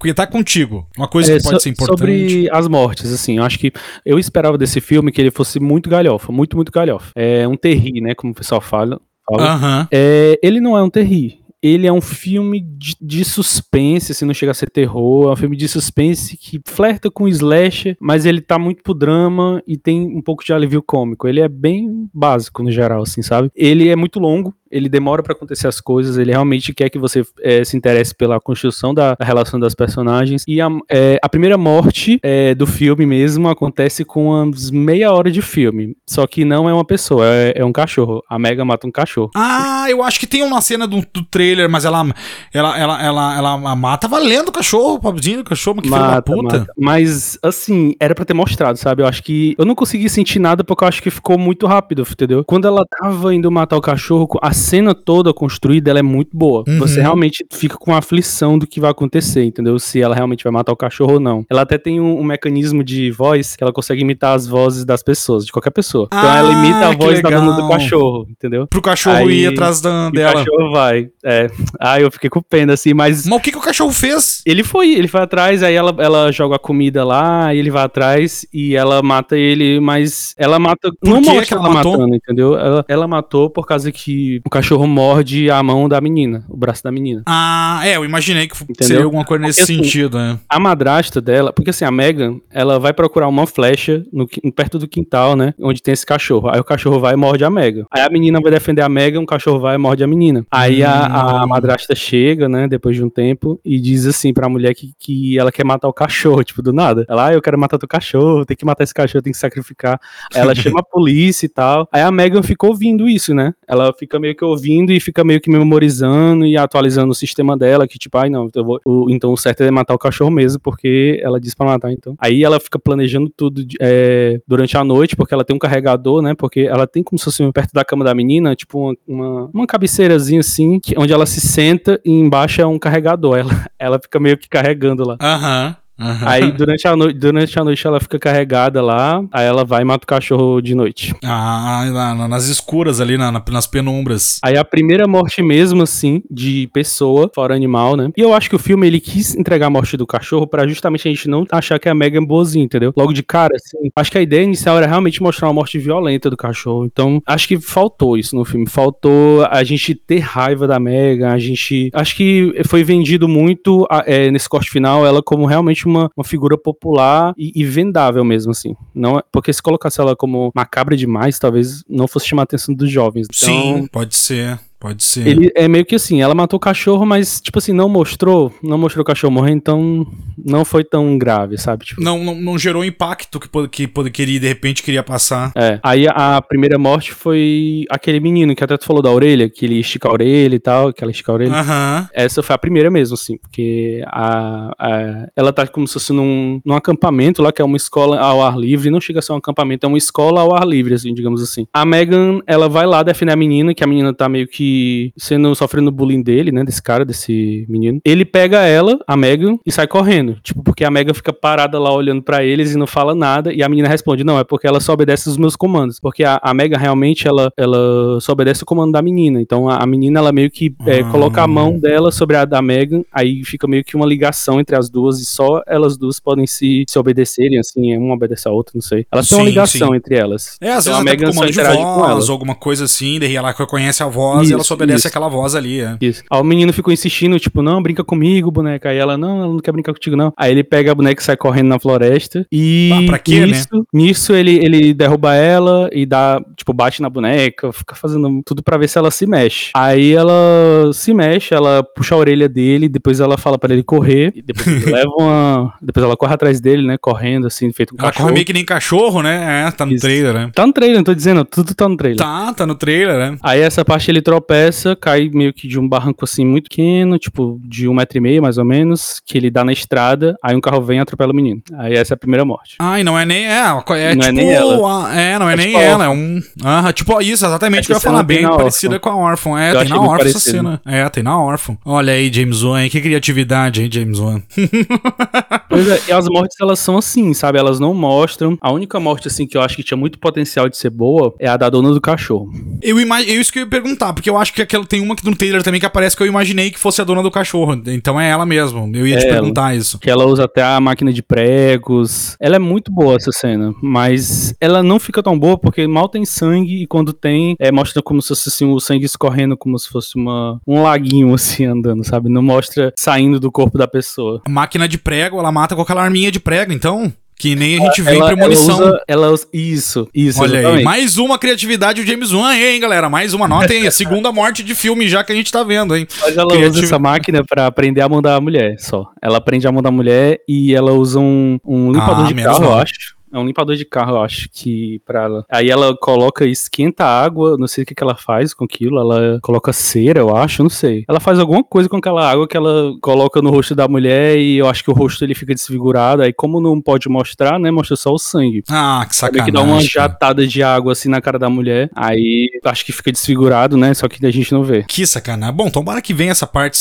que tá contigo. Uma coisa é, que pode so, ser importante. Sobre as mortes, assim, eu acho que eu esperava desse filme que ele fosse muito galhofa, muito, muito galhofa. É um terri, né? Como o pessoal fala. fala. Uhum. É, ele não é um terri ele é um filme de, de, suspense, assim, não chega a ser terror, é um filme de suspense que flerta com slash, mas ele tá muito pro drama e tem um pouco de alívio cômico. Ele é bem básico no geral, assim, sabe? Ele é muito longo, ele demora para acontecer as coisas, ele realmente quer que você é, se interesse pela construção da, da, relação das personagens. E a, é, a primeira morte é, do filme mesmo acontece com umas meia hora de filme. Só que não é uma pessoa, é, é um cachorro. A Mega mata um cachorro. Ah, eu acho que tem uma cena do, do trailer, mas ela, ela, ela, ela, ela mata valendo o cachorro, o pobrezinho do cachorro, que mata, filho da puta. Mata. Mas, assim, era para ter mostrado, sabe? Eu acho que. Eu não consegui sentir nada porque eu acho que ficou muito rápido, entendeu? Quando ela tava indo matar o cachorro, a cena toda construída ela é muito boa. Uhum. Você realmente fica com a aflição do que vai acontecer, entendeu? Se ela realmente vai matar o cachorro ou não. Ela até tem um, um mecanismo de voz que ela consegue imitar as vozes das pessoas, de qualquer pessoa. Então ah, ela imita a voz da dona do cachorro, entendeu? Pro cachorro Aí, ir atrás da, dela. O cachorro vai. É. Aí eu fiquei com pena, assim, mas. Mas o que, que o cachorro fez? Ele foi, ele foi atrás, aí ela, ela joga a comida lá, aí ele vai atrás e ela mata ele, mas ela mata. Por não mostra ela, ela matando, entendeu? Ela, ela matou por causa que o cachorro morde a mão da menina, o braço da menina. Ah, é, eu imaginei que Entendeu? seria alguma coisa nesse porque, assim, sentido, né? A madrasta dela, porque assim, a Megan, ela vai procurar uma flecha no, perto do quintal, né? Onde tem esse cachorro. Aí o cachorro vai e morde a Megan. Aí a menina vai defender a Megan, o cachorro vai e morde a menina. Aí hum. a, a, madrasta chega, né, depois de um tempo, e diz assim pra mulher que, que ela quer matar o cachorro, tipo, do nada. Ela, ah, eu quero matar teu cachorro, tem que matar esse cachorro, tem que sacrificar. Aí ela chama a *laughs* polícia e tal. Aí a Megan ficou ouvindo isso, né? Ela fica meio que ouvindo e fica meio que memorizando e atualizando o sistema dela, que tipo, ai não, vou, o, então o certo é matar o cachorro mesmo, porque ela disse pra matar, então. Aí ela fica planejando tudo é, durante a noite, porque ela tem um carregador, né? Porque ela tem como se fosse perto da cama da menina, tipo uma, uma, uma cabeceirazinha assim, que, onde ela se senta e embaixo é um carregador. *laughs* Ela, ela fica meio que carregando lá. Aham. Uhum. Uhum. Aí durante a, noite, durante a noite ela fica carregada lá, aí ela vai e mata o cachorro de noite. Ah, na, nas escuras ali, na, nas penumbras. Aí a primeira morte mesmo, assim, de pessoa, fora animal, né? E eu acho que o filme ele quis entregar a morte do cachorro para justamente a gente não achar que a Megan é boazinha, entendeu? Logo de cara, assim. Acho que a ideia inicial era realmente mostrar uma morte violenta do cachorro. Então, acho que faltou isso no filme. Faltou a gente ter raiva da Megan, a gente. Acho que foi vendido muito é, nesse corte final ela como realmente uma, uma figura popular e, e, vendável mesmo, assim. Não, é, porque se colocasse ela como macabra demais, talvez não fosse chamar a atenção dos jovens. Então, Sim, pode ser. Pode ser. Ele é meio que assim, ela matou o cachorro, mas, tipo assim, não mostrou, não mostrou o cachorro morrer, então não foi tão grave, sabe? Tipo, não, não, não gerou impacto que, que, que queria, de repente queria passar. É. Aí a, a primeira morte foi aquele menino que até tu falou da orelha, que ele estica a orelha e tal, que ela estica a orelha. Uhum. Essa foi a primeira mesmo, assim, porque a, a, ela tá como se fosse num, num acampamento lá, que é uma escola ao ar livre, não chega a ser um acampamento, é uma escola ao ar livre, assim, digamos assim. A Megan, ela vai lá defender a menina, que a menina tá meio que sendo sofrendo bullying dele, né, desse cara, desse menino. Ele pega ela, a Megan, e sai correndo. Tipo, porque a Megan fica parada lá olhando para eles e não fala nada, e a menina responde: "Não, é porque ela só obedece os meus comandos". Porque a, a Megan realmente ela ela só obedece o comando da menina. Então a, a menina ela meio que é, ah. coloca a mão dela sobre a da Megan, aí fica meio que uma ligação entre as duas e só elas duas podem se, se obedecerem assim, uma obedece a outra, não sei. Elas têm uma ligação sim. entre elas. É, às então, vezes a Megan só interage voz, com ela. alguma coisa assim, daí ela reconhece a voz isso, e ela só obedece isso. aquela voz ali, é. Isso. Aí o menino ficou insistindo, tipo, não, brinca comigo, boneca. Aí ela, não, ela não quer brincar contigo, não. Aí ele pega a boneca e sai correndo na floresta. E ah, pra quê, nisso, né? nisso ele, ele derruba ela e dá, tipo, bate na boneca, fica fazendo tudo pra ver se ela se mexe. Aí ela se mexe, ela puxa a orelha dele, depois ela fala para ele correr, depois ele *laughs* leva uma. Depois ela corre atrás dele, né? Correndo, assim, feito um ela cachorro. corre meio que nem cachorro, né? É, tá no Isso. trailer, né? Tá no trailer, não tô dizendo, tudo tá no trailer. Tá, tá no trailer, né? Aí essa parte ele tropeça, cai meio que de um barranco assim muito pequeno, tipo de um metro e meio mais ou menos, que ele dá na estrada, aí um carro vem e atropela o menino. Aí essa é a primeira morte. Ai, não é nem é, é não tipo, é nem ela. A, é, não é, é nem tipo ela, é um, ah, tipo isso, exatamente o que eu ia falar, bem parecida com a Orphan. É, eu tem na Orphan essa cena. É, tem na Orphan. Olha aí, James Wan, que criatividade, hein, James Wan. *laughs* pois é, e as mortes elas são assim, sabe? Elas não mostram. A única morte assim que eu acho que tinha muito potencial de ser boa é a da dona do cachorro. Eu imagino, isso que eu ia perguntar, porque eu acho que aquela tem uma que no trailer também que aparece que eu imaginei que fosse a dona do cachorro. Então é ela mesmo. Eu ia é te perguntar ela, isso. Que ela usa até a máquina de pregos. Ela é muito boa essa cena, mas ela não fica tão boa porque mal tem sangue e quando tem, é, mostra como se fosse assim, o sangue escorrendo como se fosse uma, um laguinho assim andando, sabe? Não mostra saindo do corpo da pessoa. A máquina de prego, ela mata com aquela arminha de prego, então? Que nem a gente vê ela, em Premonição. Ela usa, ela usa, isso, isso. Olha exatamente. aí, mais uma criatividade do James Wan, hein, galera? Mais uma nota, hein? A segunda morte de filme já que a gente tá vendo, hein? Mas ela Criativ- usa essa máquina pra prender a mão da mulher só. Ela prende a mão da mulher e ela usa um, um limpador Ah, de carro, eu acho. É um limpador de carro, eu acho, que pra ela. Aí ela coloca, esquenta a água, não sei o que, que ela faz com aquilo. Ela coloca cera, eu acho, não sei. Ela faz alguma coisa com aquela água que ela coloca no rosto da mulher e eu acho que o rosto ele fica desfigurado. Aí, como não pode mostrar, né? Mostra só o sangue. Ah, que Sabe sacanagem. que dá uma jatada de água assim na cara da mulher. Aí acho que fica desfigurado, né? Só que a gente não vê. Que sacanagem. Bom, tomara que venha essa parte,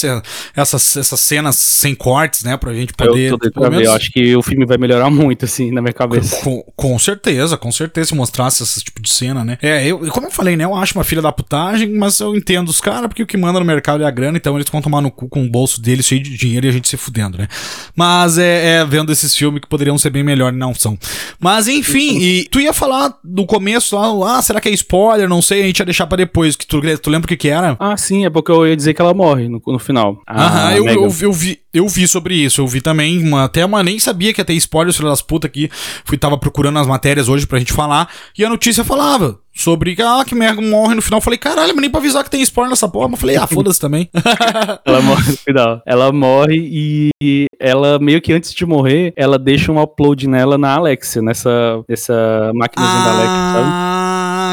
essas, essas cenas sem cortes, né? Pra gente Eu poder. tô pelo pra ver. menos- Eu acho que o filme vai melhorar muito, assim, na minha cabeça. Com, com certeza, com certeza, se mostrasse esse tipo de cena, né? É, eu, como eu falei, né? Eu acho uma filha da putagem, mas eu entendo os caras, porque o que manda no mercado é a grana, então eles vão tomar no cu com o bolso deles cheio de dinheiro e a gente se fudendo, né? Mas é, é vendo esses filmes que poderiam ser bem melhor, não são. Mas enfim, e tu ia falar do começo lá, ah, será que é spoiler? Não sei, a gente ia deixar pra depois. Que tu, tu lembra o que que era? Ah, sim, é porque eu ia dizer que ela morre no, no final. Aham, A eu, eu, eu vi, eu vi sobre isso, eu vi também, uma, até uma, nem sabia que ia ter spoiler, filho das putas aqui, fui, tava procurando as matérias hoje pra gente falar, e a notícia falava sobre que, ah, que Megan morre no final, falei, caralho, mas nem pra avisar que tem spoiler nessa porra, mas falei, ah, *laughs* foda-se também. *laughs* Ela morre no final. Ela morre e ela, meio que antes de morrer, ela deixa um upload nela na Alexia, nessa, nessa maquinazinha da Alexia, sabe?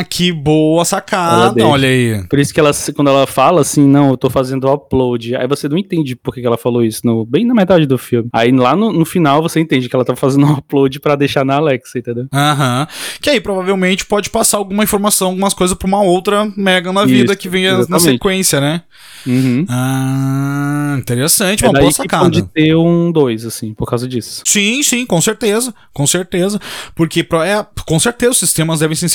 Ah, que boa sacada, deixa. olha aí. Por isso que ela, quando ela fala assim, não, eu tô fazendo o upload, aí você não entende por que que ela falou isso, no, bem na metade do filme. Aí lá no, no final você entende que ela tá fazendo um upload pra deixar na Alexa, entendeu? Aham. Que aí provavelmente pode passar alguma informação, algumas coisas pra uma outra Megan na vida Isso, que venha na exatamente. sequência, né? Uhum. Ah, interessante, É uma boa que sacada. pode ter um 2, assim, por causa disso. Sim, sim, com certeza, com certeza. Porque, é, com certeza, os sistemas devem se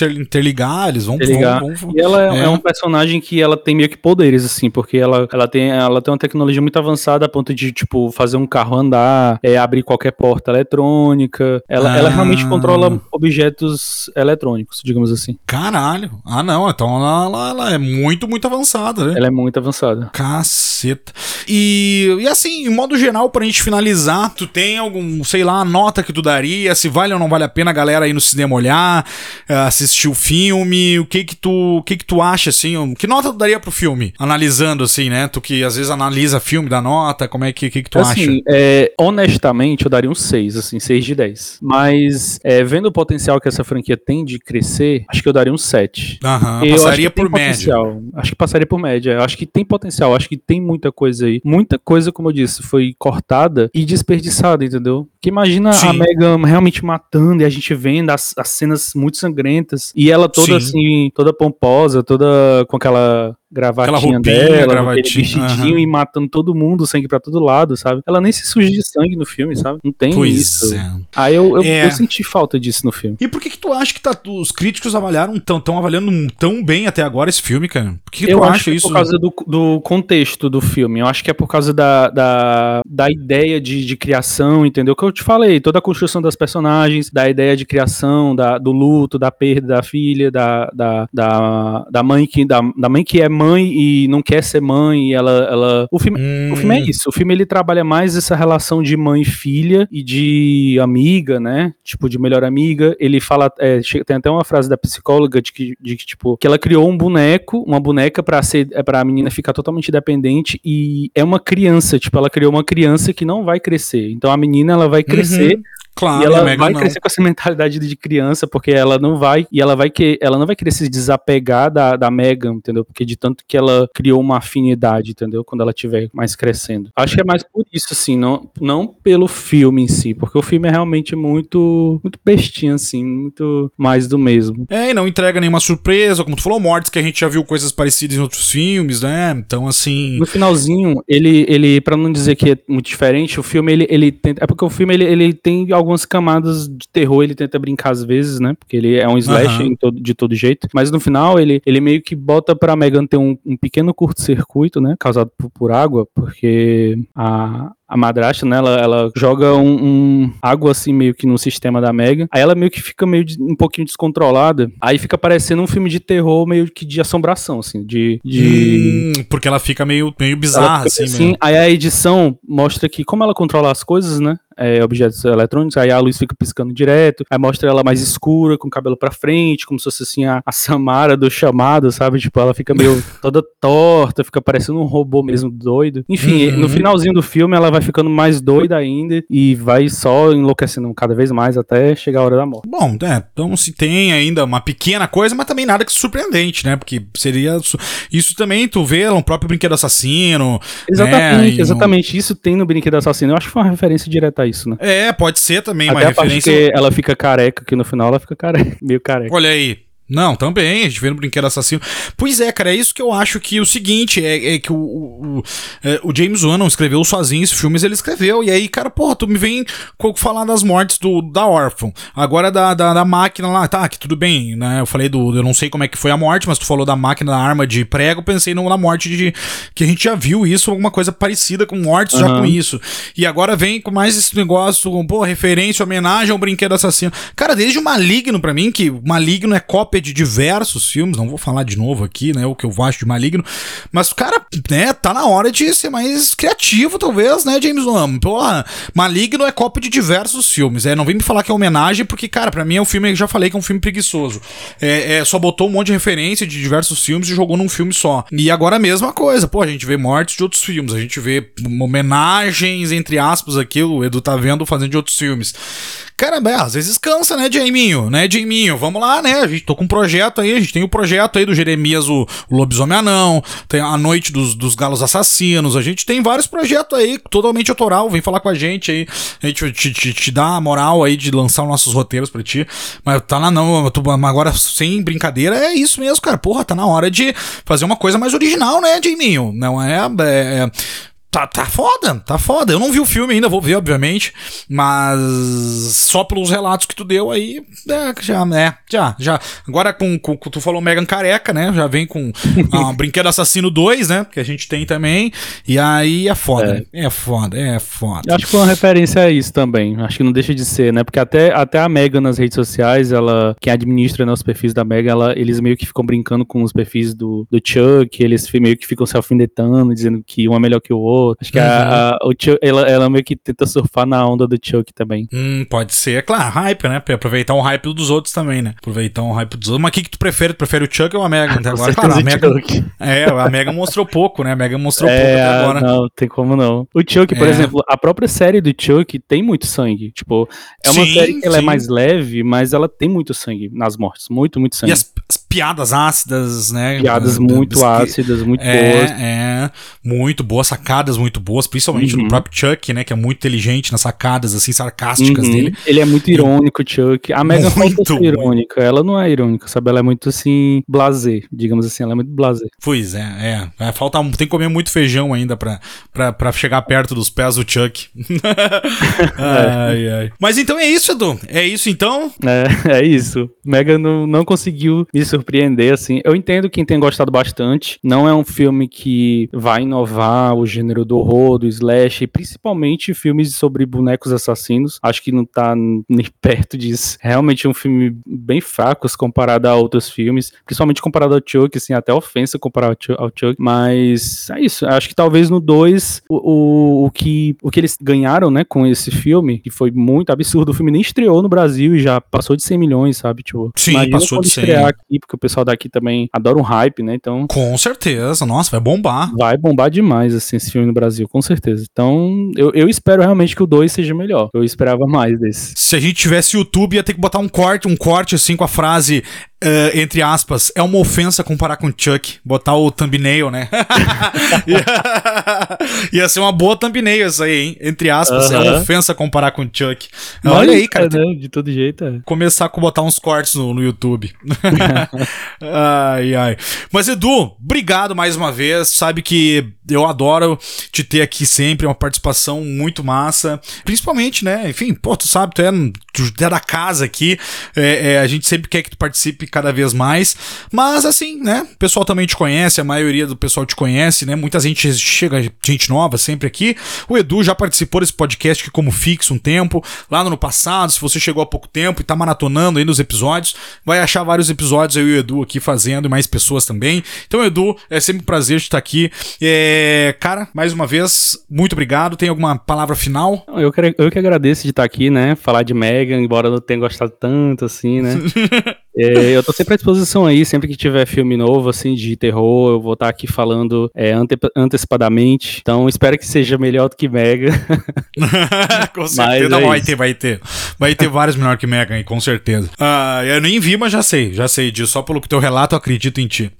interligar, eles vão... Interligar. vão, vão- E ela é, É. um personagem que ela tem meio que poderes, assim, porque ela, ela, tem, ela tem uma tecnologia muito avançada a ponto de, tipo, fazer um carro andar, é, abrir qualquer porta eletrônica. Ela, ela Ah. realmente controla objetos eletrônicos, digamos assim. Caralho. Ah, não, então ela, ela- ela é muito, muito avançada, né? Ela é muito avançada. Caceta. E, e assim, em modo geral, pra gente finalizar, tu tem algum, sei lá, nota que tu daria, se vale ou não vale a pena a galera ir no cinema olhar, eh, assistir o filme, o que que tu, o que que tu acha, assim, que nota tu daria pro filme? Analisando, assim, né, tu que às vezes analisa filme, dá nota, como é que, que, que tu acha? assim, é, honestamente, eu daria um 6, assim, 6 de 10. Mas, é, vendo o potencial que essa franquia tem de crescer, acho que eu daria um 7. Aham, Eu passaria por média. Acho que passaria por média. Eu acho que tem potencial. Acho que tem muita coisa aí. Muita coisa, como eu disse, foi cortada e desperdiçada, entendeu? Que imagina Sim. a Megan realmente matando e a gente vendo as, as cenas muito sangrentas e ela toda. Assim, toda pomposa, toda com aquela gravatinha roupinha, dela, gravatinha, vestidinho aham. e matando todo mundo, sangue pra todo lado, sabe? Ela nem se suja de sangue no filme, sabe? Não tem Pois isso. é. Aí eu, eu, É. eu senti falta disso no filme. E por que que tu acha que tá, os críticos avaliaram tão, tão avaliando tão bem até agora esse filme, cara? Por que, que eu tu acho acha que é isso? por causa do, do contexto do filme. Eu acho que é por causa da, da, da ideia de, de criação, entendeu? Que eu te falei, toda a construção das personagens, da ideia de criação, da, do luto, da perda da filha, da, da, da, da mãe que da, da mãe que é mãe e não quer ser mãe. E ela, ela, o filme Hum, o filme é isso. O filme ele trabalha mais essa relação de mãe e filha e de amiga, né? Tipo, de melhor amiga. Ele fala. é, tem até uma frase da psicóloga de que, de que, tipo, que ela criou um boneco, uma boneca pra ser é, pra menina ficar totalmente dependente e é uma criança. Tipo, ela criou uma criança que não vai crescer. Então a menina ela vai crescer Claro, e ela a Megan vai não. crescer com essa mentalidade de criança, porque ela não vai, e ela vai que ela não vai querer se desapegar da, da Megan, entendeu? Porque de tanto que ela criou uma afinidade, entendeu? Quando ela estiver mais crescendo. Acho que é mais por isso, assim, não, não pelo filme em si, porque o filme é realmente muito, muito bestinho, assim, muito mais do mesmo. É, e não entrega nenhuma surpresa, como tu falou, mortes que a gente já viu coisas parecidas em outros filmes, né? Então, assim. No finalzinho, ele, ele para não dizer que é muito diferente, o filme ele, ele tenta, é porque o filme ele, ele tem algumas camadas de terror, ele tenta brincar às vezes, né? Porque ele é um slash em todo- de todo jeito, mas no final ele, ele meio que bota pra Megan ter um, um pequeno curto-circuito, né? Causado por, por água, porque a, a madrasta, né? Ela, ela joga um, um, água assim meio que no sistema da Mega. Aí ela meio que fica meio de, um pouquinho descontrolada. Aí fica parecendo um filme de terror meio que de assombração, assim, de. de... Hum, porque ela fica meio, meio bizarra, assim, assim Aí a edição mostra que, como ela controla as coisas, né? é, objetos eletrônicos, aí a luz fica piscando direto, aí mostra ela mais escura, com o cabelo pra frente, como se fosse assim a, a Samara do chamado, sabe? Tipo, ela fica meio *laughs* toda torta, fica parecendo um robô mesmo doido. Enfim, uhum. no finalzinho do filme ela vai ficando mais doida ainda e vai só enlouquecendo cada vez mais até chegar a hora da morte. Bom, é, então se tem ainda uma pequena coisa, mas também nada que surpreendente, né? Porque seria. Isso também tu vê no próprio Brinquedo Assassino. Exatamente, né? exatamente. Isso tem no Brinquedo Assassino. Eu acho que foi uma referência direta isso, né? É, pode ser também Até uma referência. Que ela fica careca, que no final ela fica careca, *laughs* meio careca. Olha aí. Não, também, a gente vê no Brinquedo Assassino. Pois é, cara, é isso que eu acho que o seguinte, é, é que o, o, é, o, James Wan não escreveu sozinho esses filmes, ele escreveu. E aí, cara, porra, tu me vem falar das mortes do, da órfã. Agora da, da, da, máquina lá, tá, que tudo bem, né? Eu falei do. Eu não sei como é que foi a morte, mas tu falou da máquina da arma de prego, pensei no, na morte de. Que a gente já viu isso, alguma coisa parecida com mortes uhum. já com isso. E agora vem com mais esse negócio, pô, referência, homenagem ao Brinquedo Assassino. Cara, desde o Maligno pra mim, que Maligno é cópia cópia de diversos filmes, não vou falar de novo aqui, né, o que eu acho de Maligno, mas, cara, né, tá na hora de ser mais criativo, talvez, né, James Wan? Porra, Maligno é cópia de diversos filmes, é, não vem me falar que é homenagem, porque, cara, para mim é um filme, eu já falei que é um filme preguiçoso, é, é, só botou um monte de referência de diversos filmes e jogou num filme só. E agora a mesma coisa, pô, a gente vê mortes de outros filmes, a gente vê homenagens, entre aspas, aqui, o Edu tá vendo fazendo de outros filmes. Cara, às vezes cansa, né, Jaiminho? Né, Jaiminho? Vamos lá, né? A gente tô com um projeto aí, a gente tem o um projeto aí do Jeremias, o, Lobisomem Anão, tem a Noite dos, dos Galos Assassinos, a gente tem vários projetos aí, totalmente autoral, vem falar com a gente aí, a gente te, te, te dá a moral aí de lançar os nossos roteiros pra ti, mas tá lá não, tô, agora sem brincadeira, é isso mesmo, cara, porra, tá na hora de fazer uma coisa mais original, né, Jaiminho? Não é, é, é tá, tá foda, tá foda. Eu não vi o filme ainda, vou ver, obviamente. Mas só pelos relatos que tu deu aí, é, já, é, já, já. Agora com, com, tu falou Megan Careca, né? Já vem com ah, *laughs* Brinquedo Assassino 2, né? Que a gente tem também. E aí é foda, é, é foda, é foda. Eu acho que foi uma referência a isso também. Acho que não deixa de ser, né? Porque até, até a Megan nas redes sociais, ela, quem administra né, os perfis da Megan, ela, eles meio que ficam brincando com os perfis do, do Chuck, eles meio que ficam se alfinetando, dizendo que um é melhor que o outro Acho que uhum. a, a, o Chuck, ela, ela meio que tenta surfar na onda do Chuck também. Hum, pode ser. É claro, hype, né? Aproveitar o hype dos outros também, né? Aproveitar o hype dos outros. Mas o que, que tu prefere? Tu prefere o Chuck ou a Megan *laughs* até agora? Claro, a Megan, é, a Megan mostrou pouco, né? A Megan mostrou é, pouco até agora. Não, tem como não. O Chuck, por é. exemplo, a própria série do Chuck tem muito sangue. Tipo, é uma sim, série que ela é mais leve, mas ela tem muito sangue nas mortes. Muito, muito sangue. E as, as piadas ácidas, né? Piadas muito ácidas, muito é, boas. É, muito boas, sacadas muito boas, principalmente uhum. no próprio Chuck, né? Que é muito inteligente nas sacadas, assim, sarcásticas uhum. dele. Ele é muito irônico, e... Chuck. A Megan muito falta irônica. Ela não é irônica, sabe? Ela é muito, assim, blazer, digamos assim. Ela é muito blazer. Pois é, é. é falta, tem que comer muito feijão ainda pra, pra, pra chegar perto dos pés do Chuck. *laughs* ai, ai. Mas então é isso, Edu. É isso então? É, é isso. Megan não, não conseguiu me surpreender, assim. Eu entendo quem tem gostado bastante. Não é um filme que vai inovar o gênero do horror, do slash, e principalmente filmes sobre bonecos assassinos. Acho que não tá nem *laughs* perto disso. Realmente é um filme bem fraco comparado a outros filmes, principalmente comparado ao Chuck, assim, até ofensa comparar ao Chuck. Mas é isso. Acho que talvez no 2 o, o, o, que, o que eles ganharam, né, com esse filme, que foi muito absurdo. O filme nem estreou no Brasil e já passou de 100 milhões, sabe? Tipo, Sim, passou de 100. aqui, porque o pessoal daqui também adora um hype, né? Então. Com certeza, nossa, vai bombar. Vai bombar demais, assim, esse filme no Brasil, com certeza. Então, eu, eu espero realmente que o 2 seja melhor. Eu esperava mais desse. Se a gente tivesse YouTube, ia ter que botar um corte, um corte assim com a frase Uh, entre aspas, é uma ofensa comparar com Chuck. Botar o thumbnail, né? *laughs* Ia ser uma boa thumbnail isso aí, hein? Entre aspas, uh -huh. é uma ofensa comparar com Chuck. Mas Olha aí, cara. Né? De todo jeito. É. Começar a botar uns cortes no, no YouTube. *laughs* ai, ai. Mas, Edu, obrigado mais uma vez. Sabe que eu adoro te ter aqui sempre, é uma participação muito massa. Principalmente, né? Enfim, pô, tu sabe, tu é, tu é da casa aqui. É, é, a gente sempre quer que tu participe cada vez mais. Mas assim, né? O pessoal também te conhece, a maioria do pessoal te conhece, né? Muita gente chega, gente nova sempre aqui. O Edu já participou desse podcast aqui como fixo um tempo, lá no ano passado. Se você chegou há pouco tempo e tá maratonando aí nos episódios, vai achar vários episódios eu e o Edu aqui fazendo e mais pessoas também. Então, Edu, é sempre um prazer estar aqui. É, cara, mais uma vez, muito obrigado. Tem alguma palavra final? Eu que, eu que agradeço de estar aqui, né? Falar de Megan, embora eu não tenha gostado tanto assim, né? *laughs* É, eu tô sempre à disposição aí, sempre que tiver filme novo, assim, de terror, eu vou estar aqui falando é, ante antecipadamente. Então, espero que seja melhor do que Mega. *laughs* com certeza, não, é vai ter, vai ter. Vai ter vários melhor que Mega aí, com certeza. Ah, eu nem vi, mas já sei, já sei disso. Só pelo que teu relato, acredito em ti.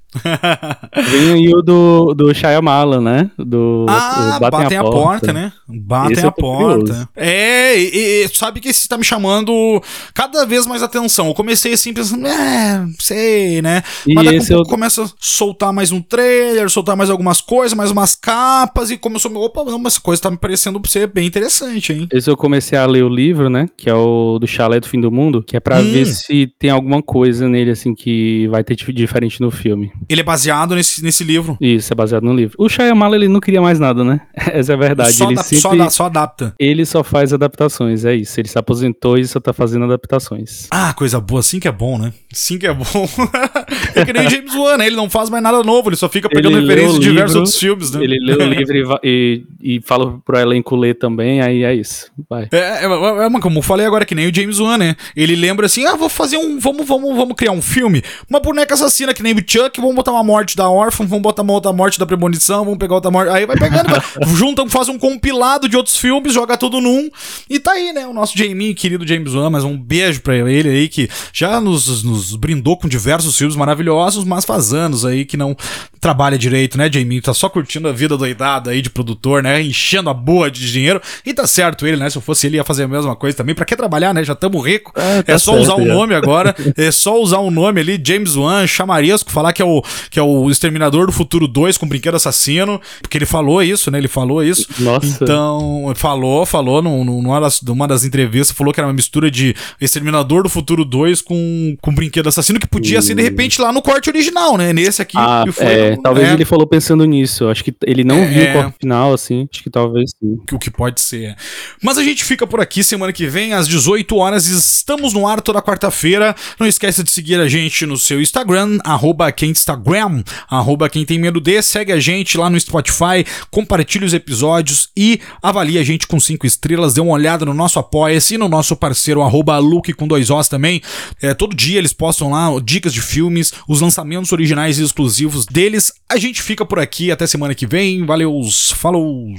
Vem aí o do, do Shyamalan, né? Do, ah, Batem, batem a, porta. porta. né? Batem esse a porta. Curioso. É, e, e, sabe que esse tá me chamando cada vez mais atenção. Eu comecei assim pensando, é, sei, né? E Mas daqui a pouco eu... começa a soltar mais um trailer, soltar mais algumas coisas, mais umas capas, e começou, opa, não, mas essa coisa tá me parecendo ser bem interessante, hein? Esse eu comecei a ler o livro, né? Que é o do Chalé do Fim do Mundo, que é pra hum. ver se tem alguma coisa nele, assim, que vai ter diferente no filme. Ele é baseado nesse, nesse livro. Isso, é baseado no livro. O Shyamalan, ele não queria mais nada, né? *laughs* Essa é a verdade. Só, ele sempre... só, só, adapta. Ele só faz adaptações, é isso. Ele se aposentou e só tá fazendo adaptações. Ah, coisa boa. Assim que é bom, né? Sim que é bom. *laughs* é que nem James Wan, né? Ele não faz mais nada novo, ele só fica pegando referências de diversos outros filmes, né? Ele lê o livro e, e, e fala pro elenco ler também, aí é isso. Vai. É, é, é, é, como eu falei agora, que nem o James Wan, né? Ele lembra assim, ah, vou fazer um, vamos, vamos, vamos criar um filme, uma boneca assassina que nem o Chuck, vamos botar uma morte da órfã, vamos botar uma outra morte da premonição, vamos pegar outra morte, aí vai pegando, vai, *laughs* juntam, faz um compilado de outros filmes, joga tudo num, e tá aí, né? O nosso Jamie, querido James Wan, mas um beijo pra ele aí, que já nos, nos brindou com diversos filmes maravilhosos, mas faz anos aí que não trabalha direito, né, Jamie? Tá só curtindo a vida doidada aí de produtor, né? Enchendo a boa de dinheiro. E tá certo ele, né? Se eu fosse ele, ia fazer a mesma coisa também. Pra que trabalhar, né? Já tamo rico. É, tá é só certo, usar o um nome agora. *laughs* É só usar um nome ali, James Wan, chamaresco, falar que é o, que é o Exterminador do Futuro 2 com brinquedo assassino. Porque ele falou isso, né? Ele falou isso. Nossa. Então, falou, falou num, numa, das, numa das entrevistas, falou que era uma mistura de Exterminador do Futuro 2 com, com brinquedo assassino, que podia uh. ser, de repente, lá no corte original, né? Nesse aqui. Ah, foi, é, talvez é. ele falou pensando nisso. Acho que ele não é, viu o corte final, assim. Acho que talvez sim. O que pode ser. Mas a gente fica por aqui semana que vem, às 18 horas. Estamos no ar toda quarta-feira. Não esqueça de seguir a gente no seu Instagram, arroba quem Instagram, arroba quem tem medo de. Segue a gente lá no Spotify, compartilhe os episódios e avalie a gente com cinco estrelas. Dê uma olhada no nosso Apoia-se e no nosso parceiro, arroba Luke com dois Os também. É, todo dia eles postam lá dicas de filmes, os lançamentos originais e exclusivos A gente fica por aqui até semana que vem. Valeu, falou!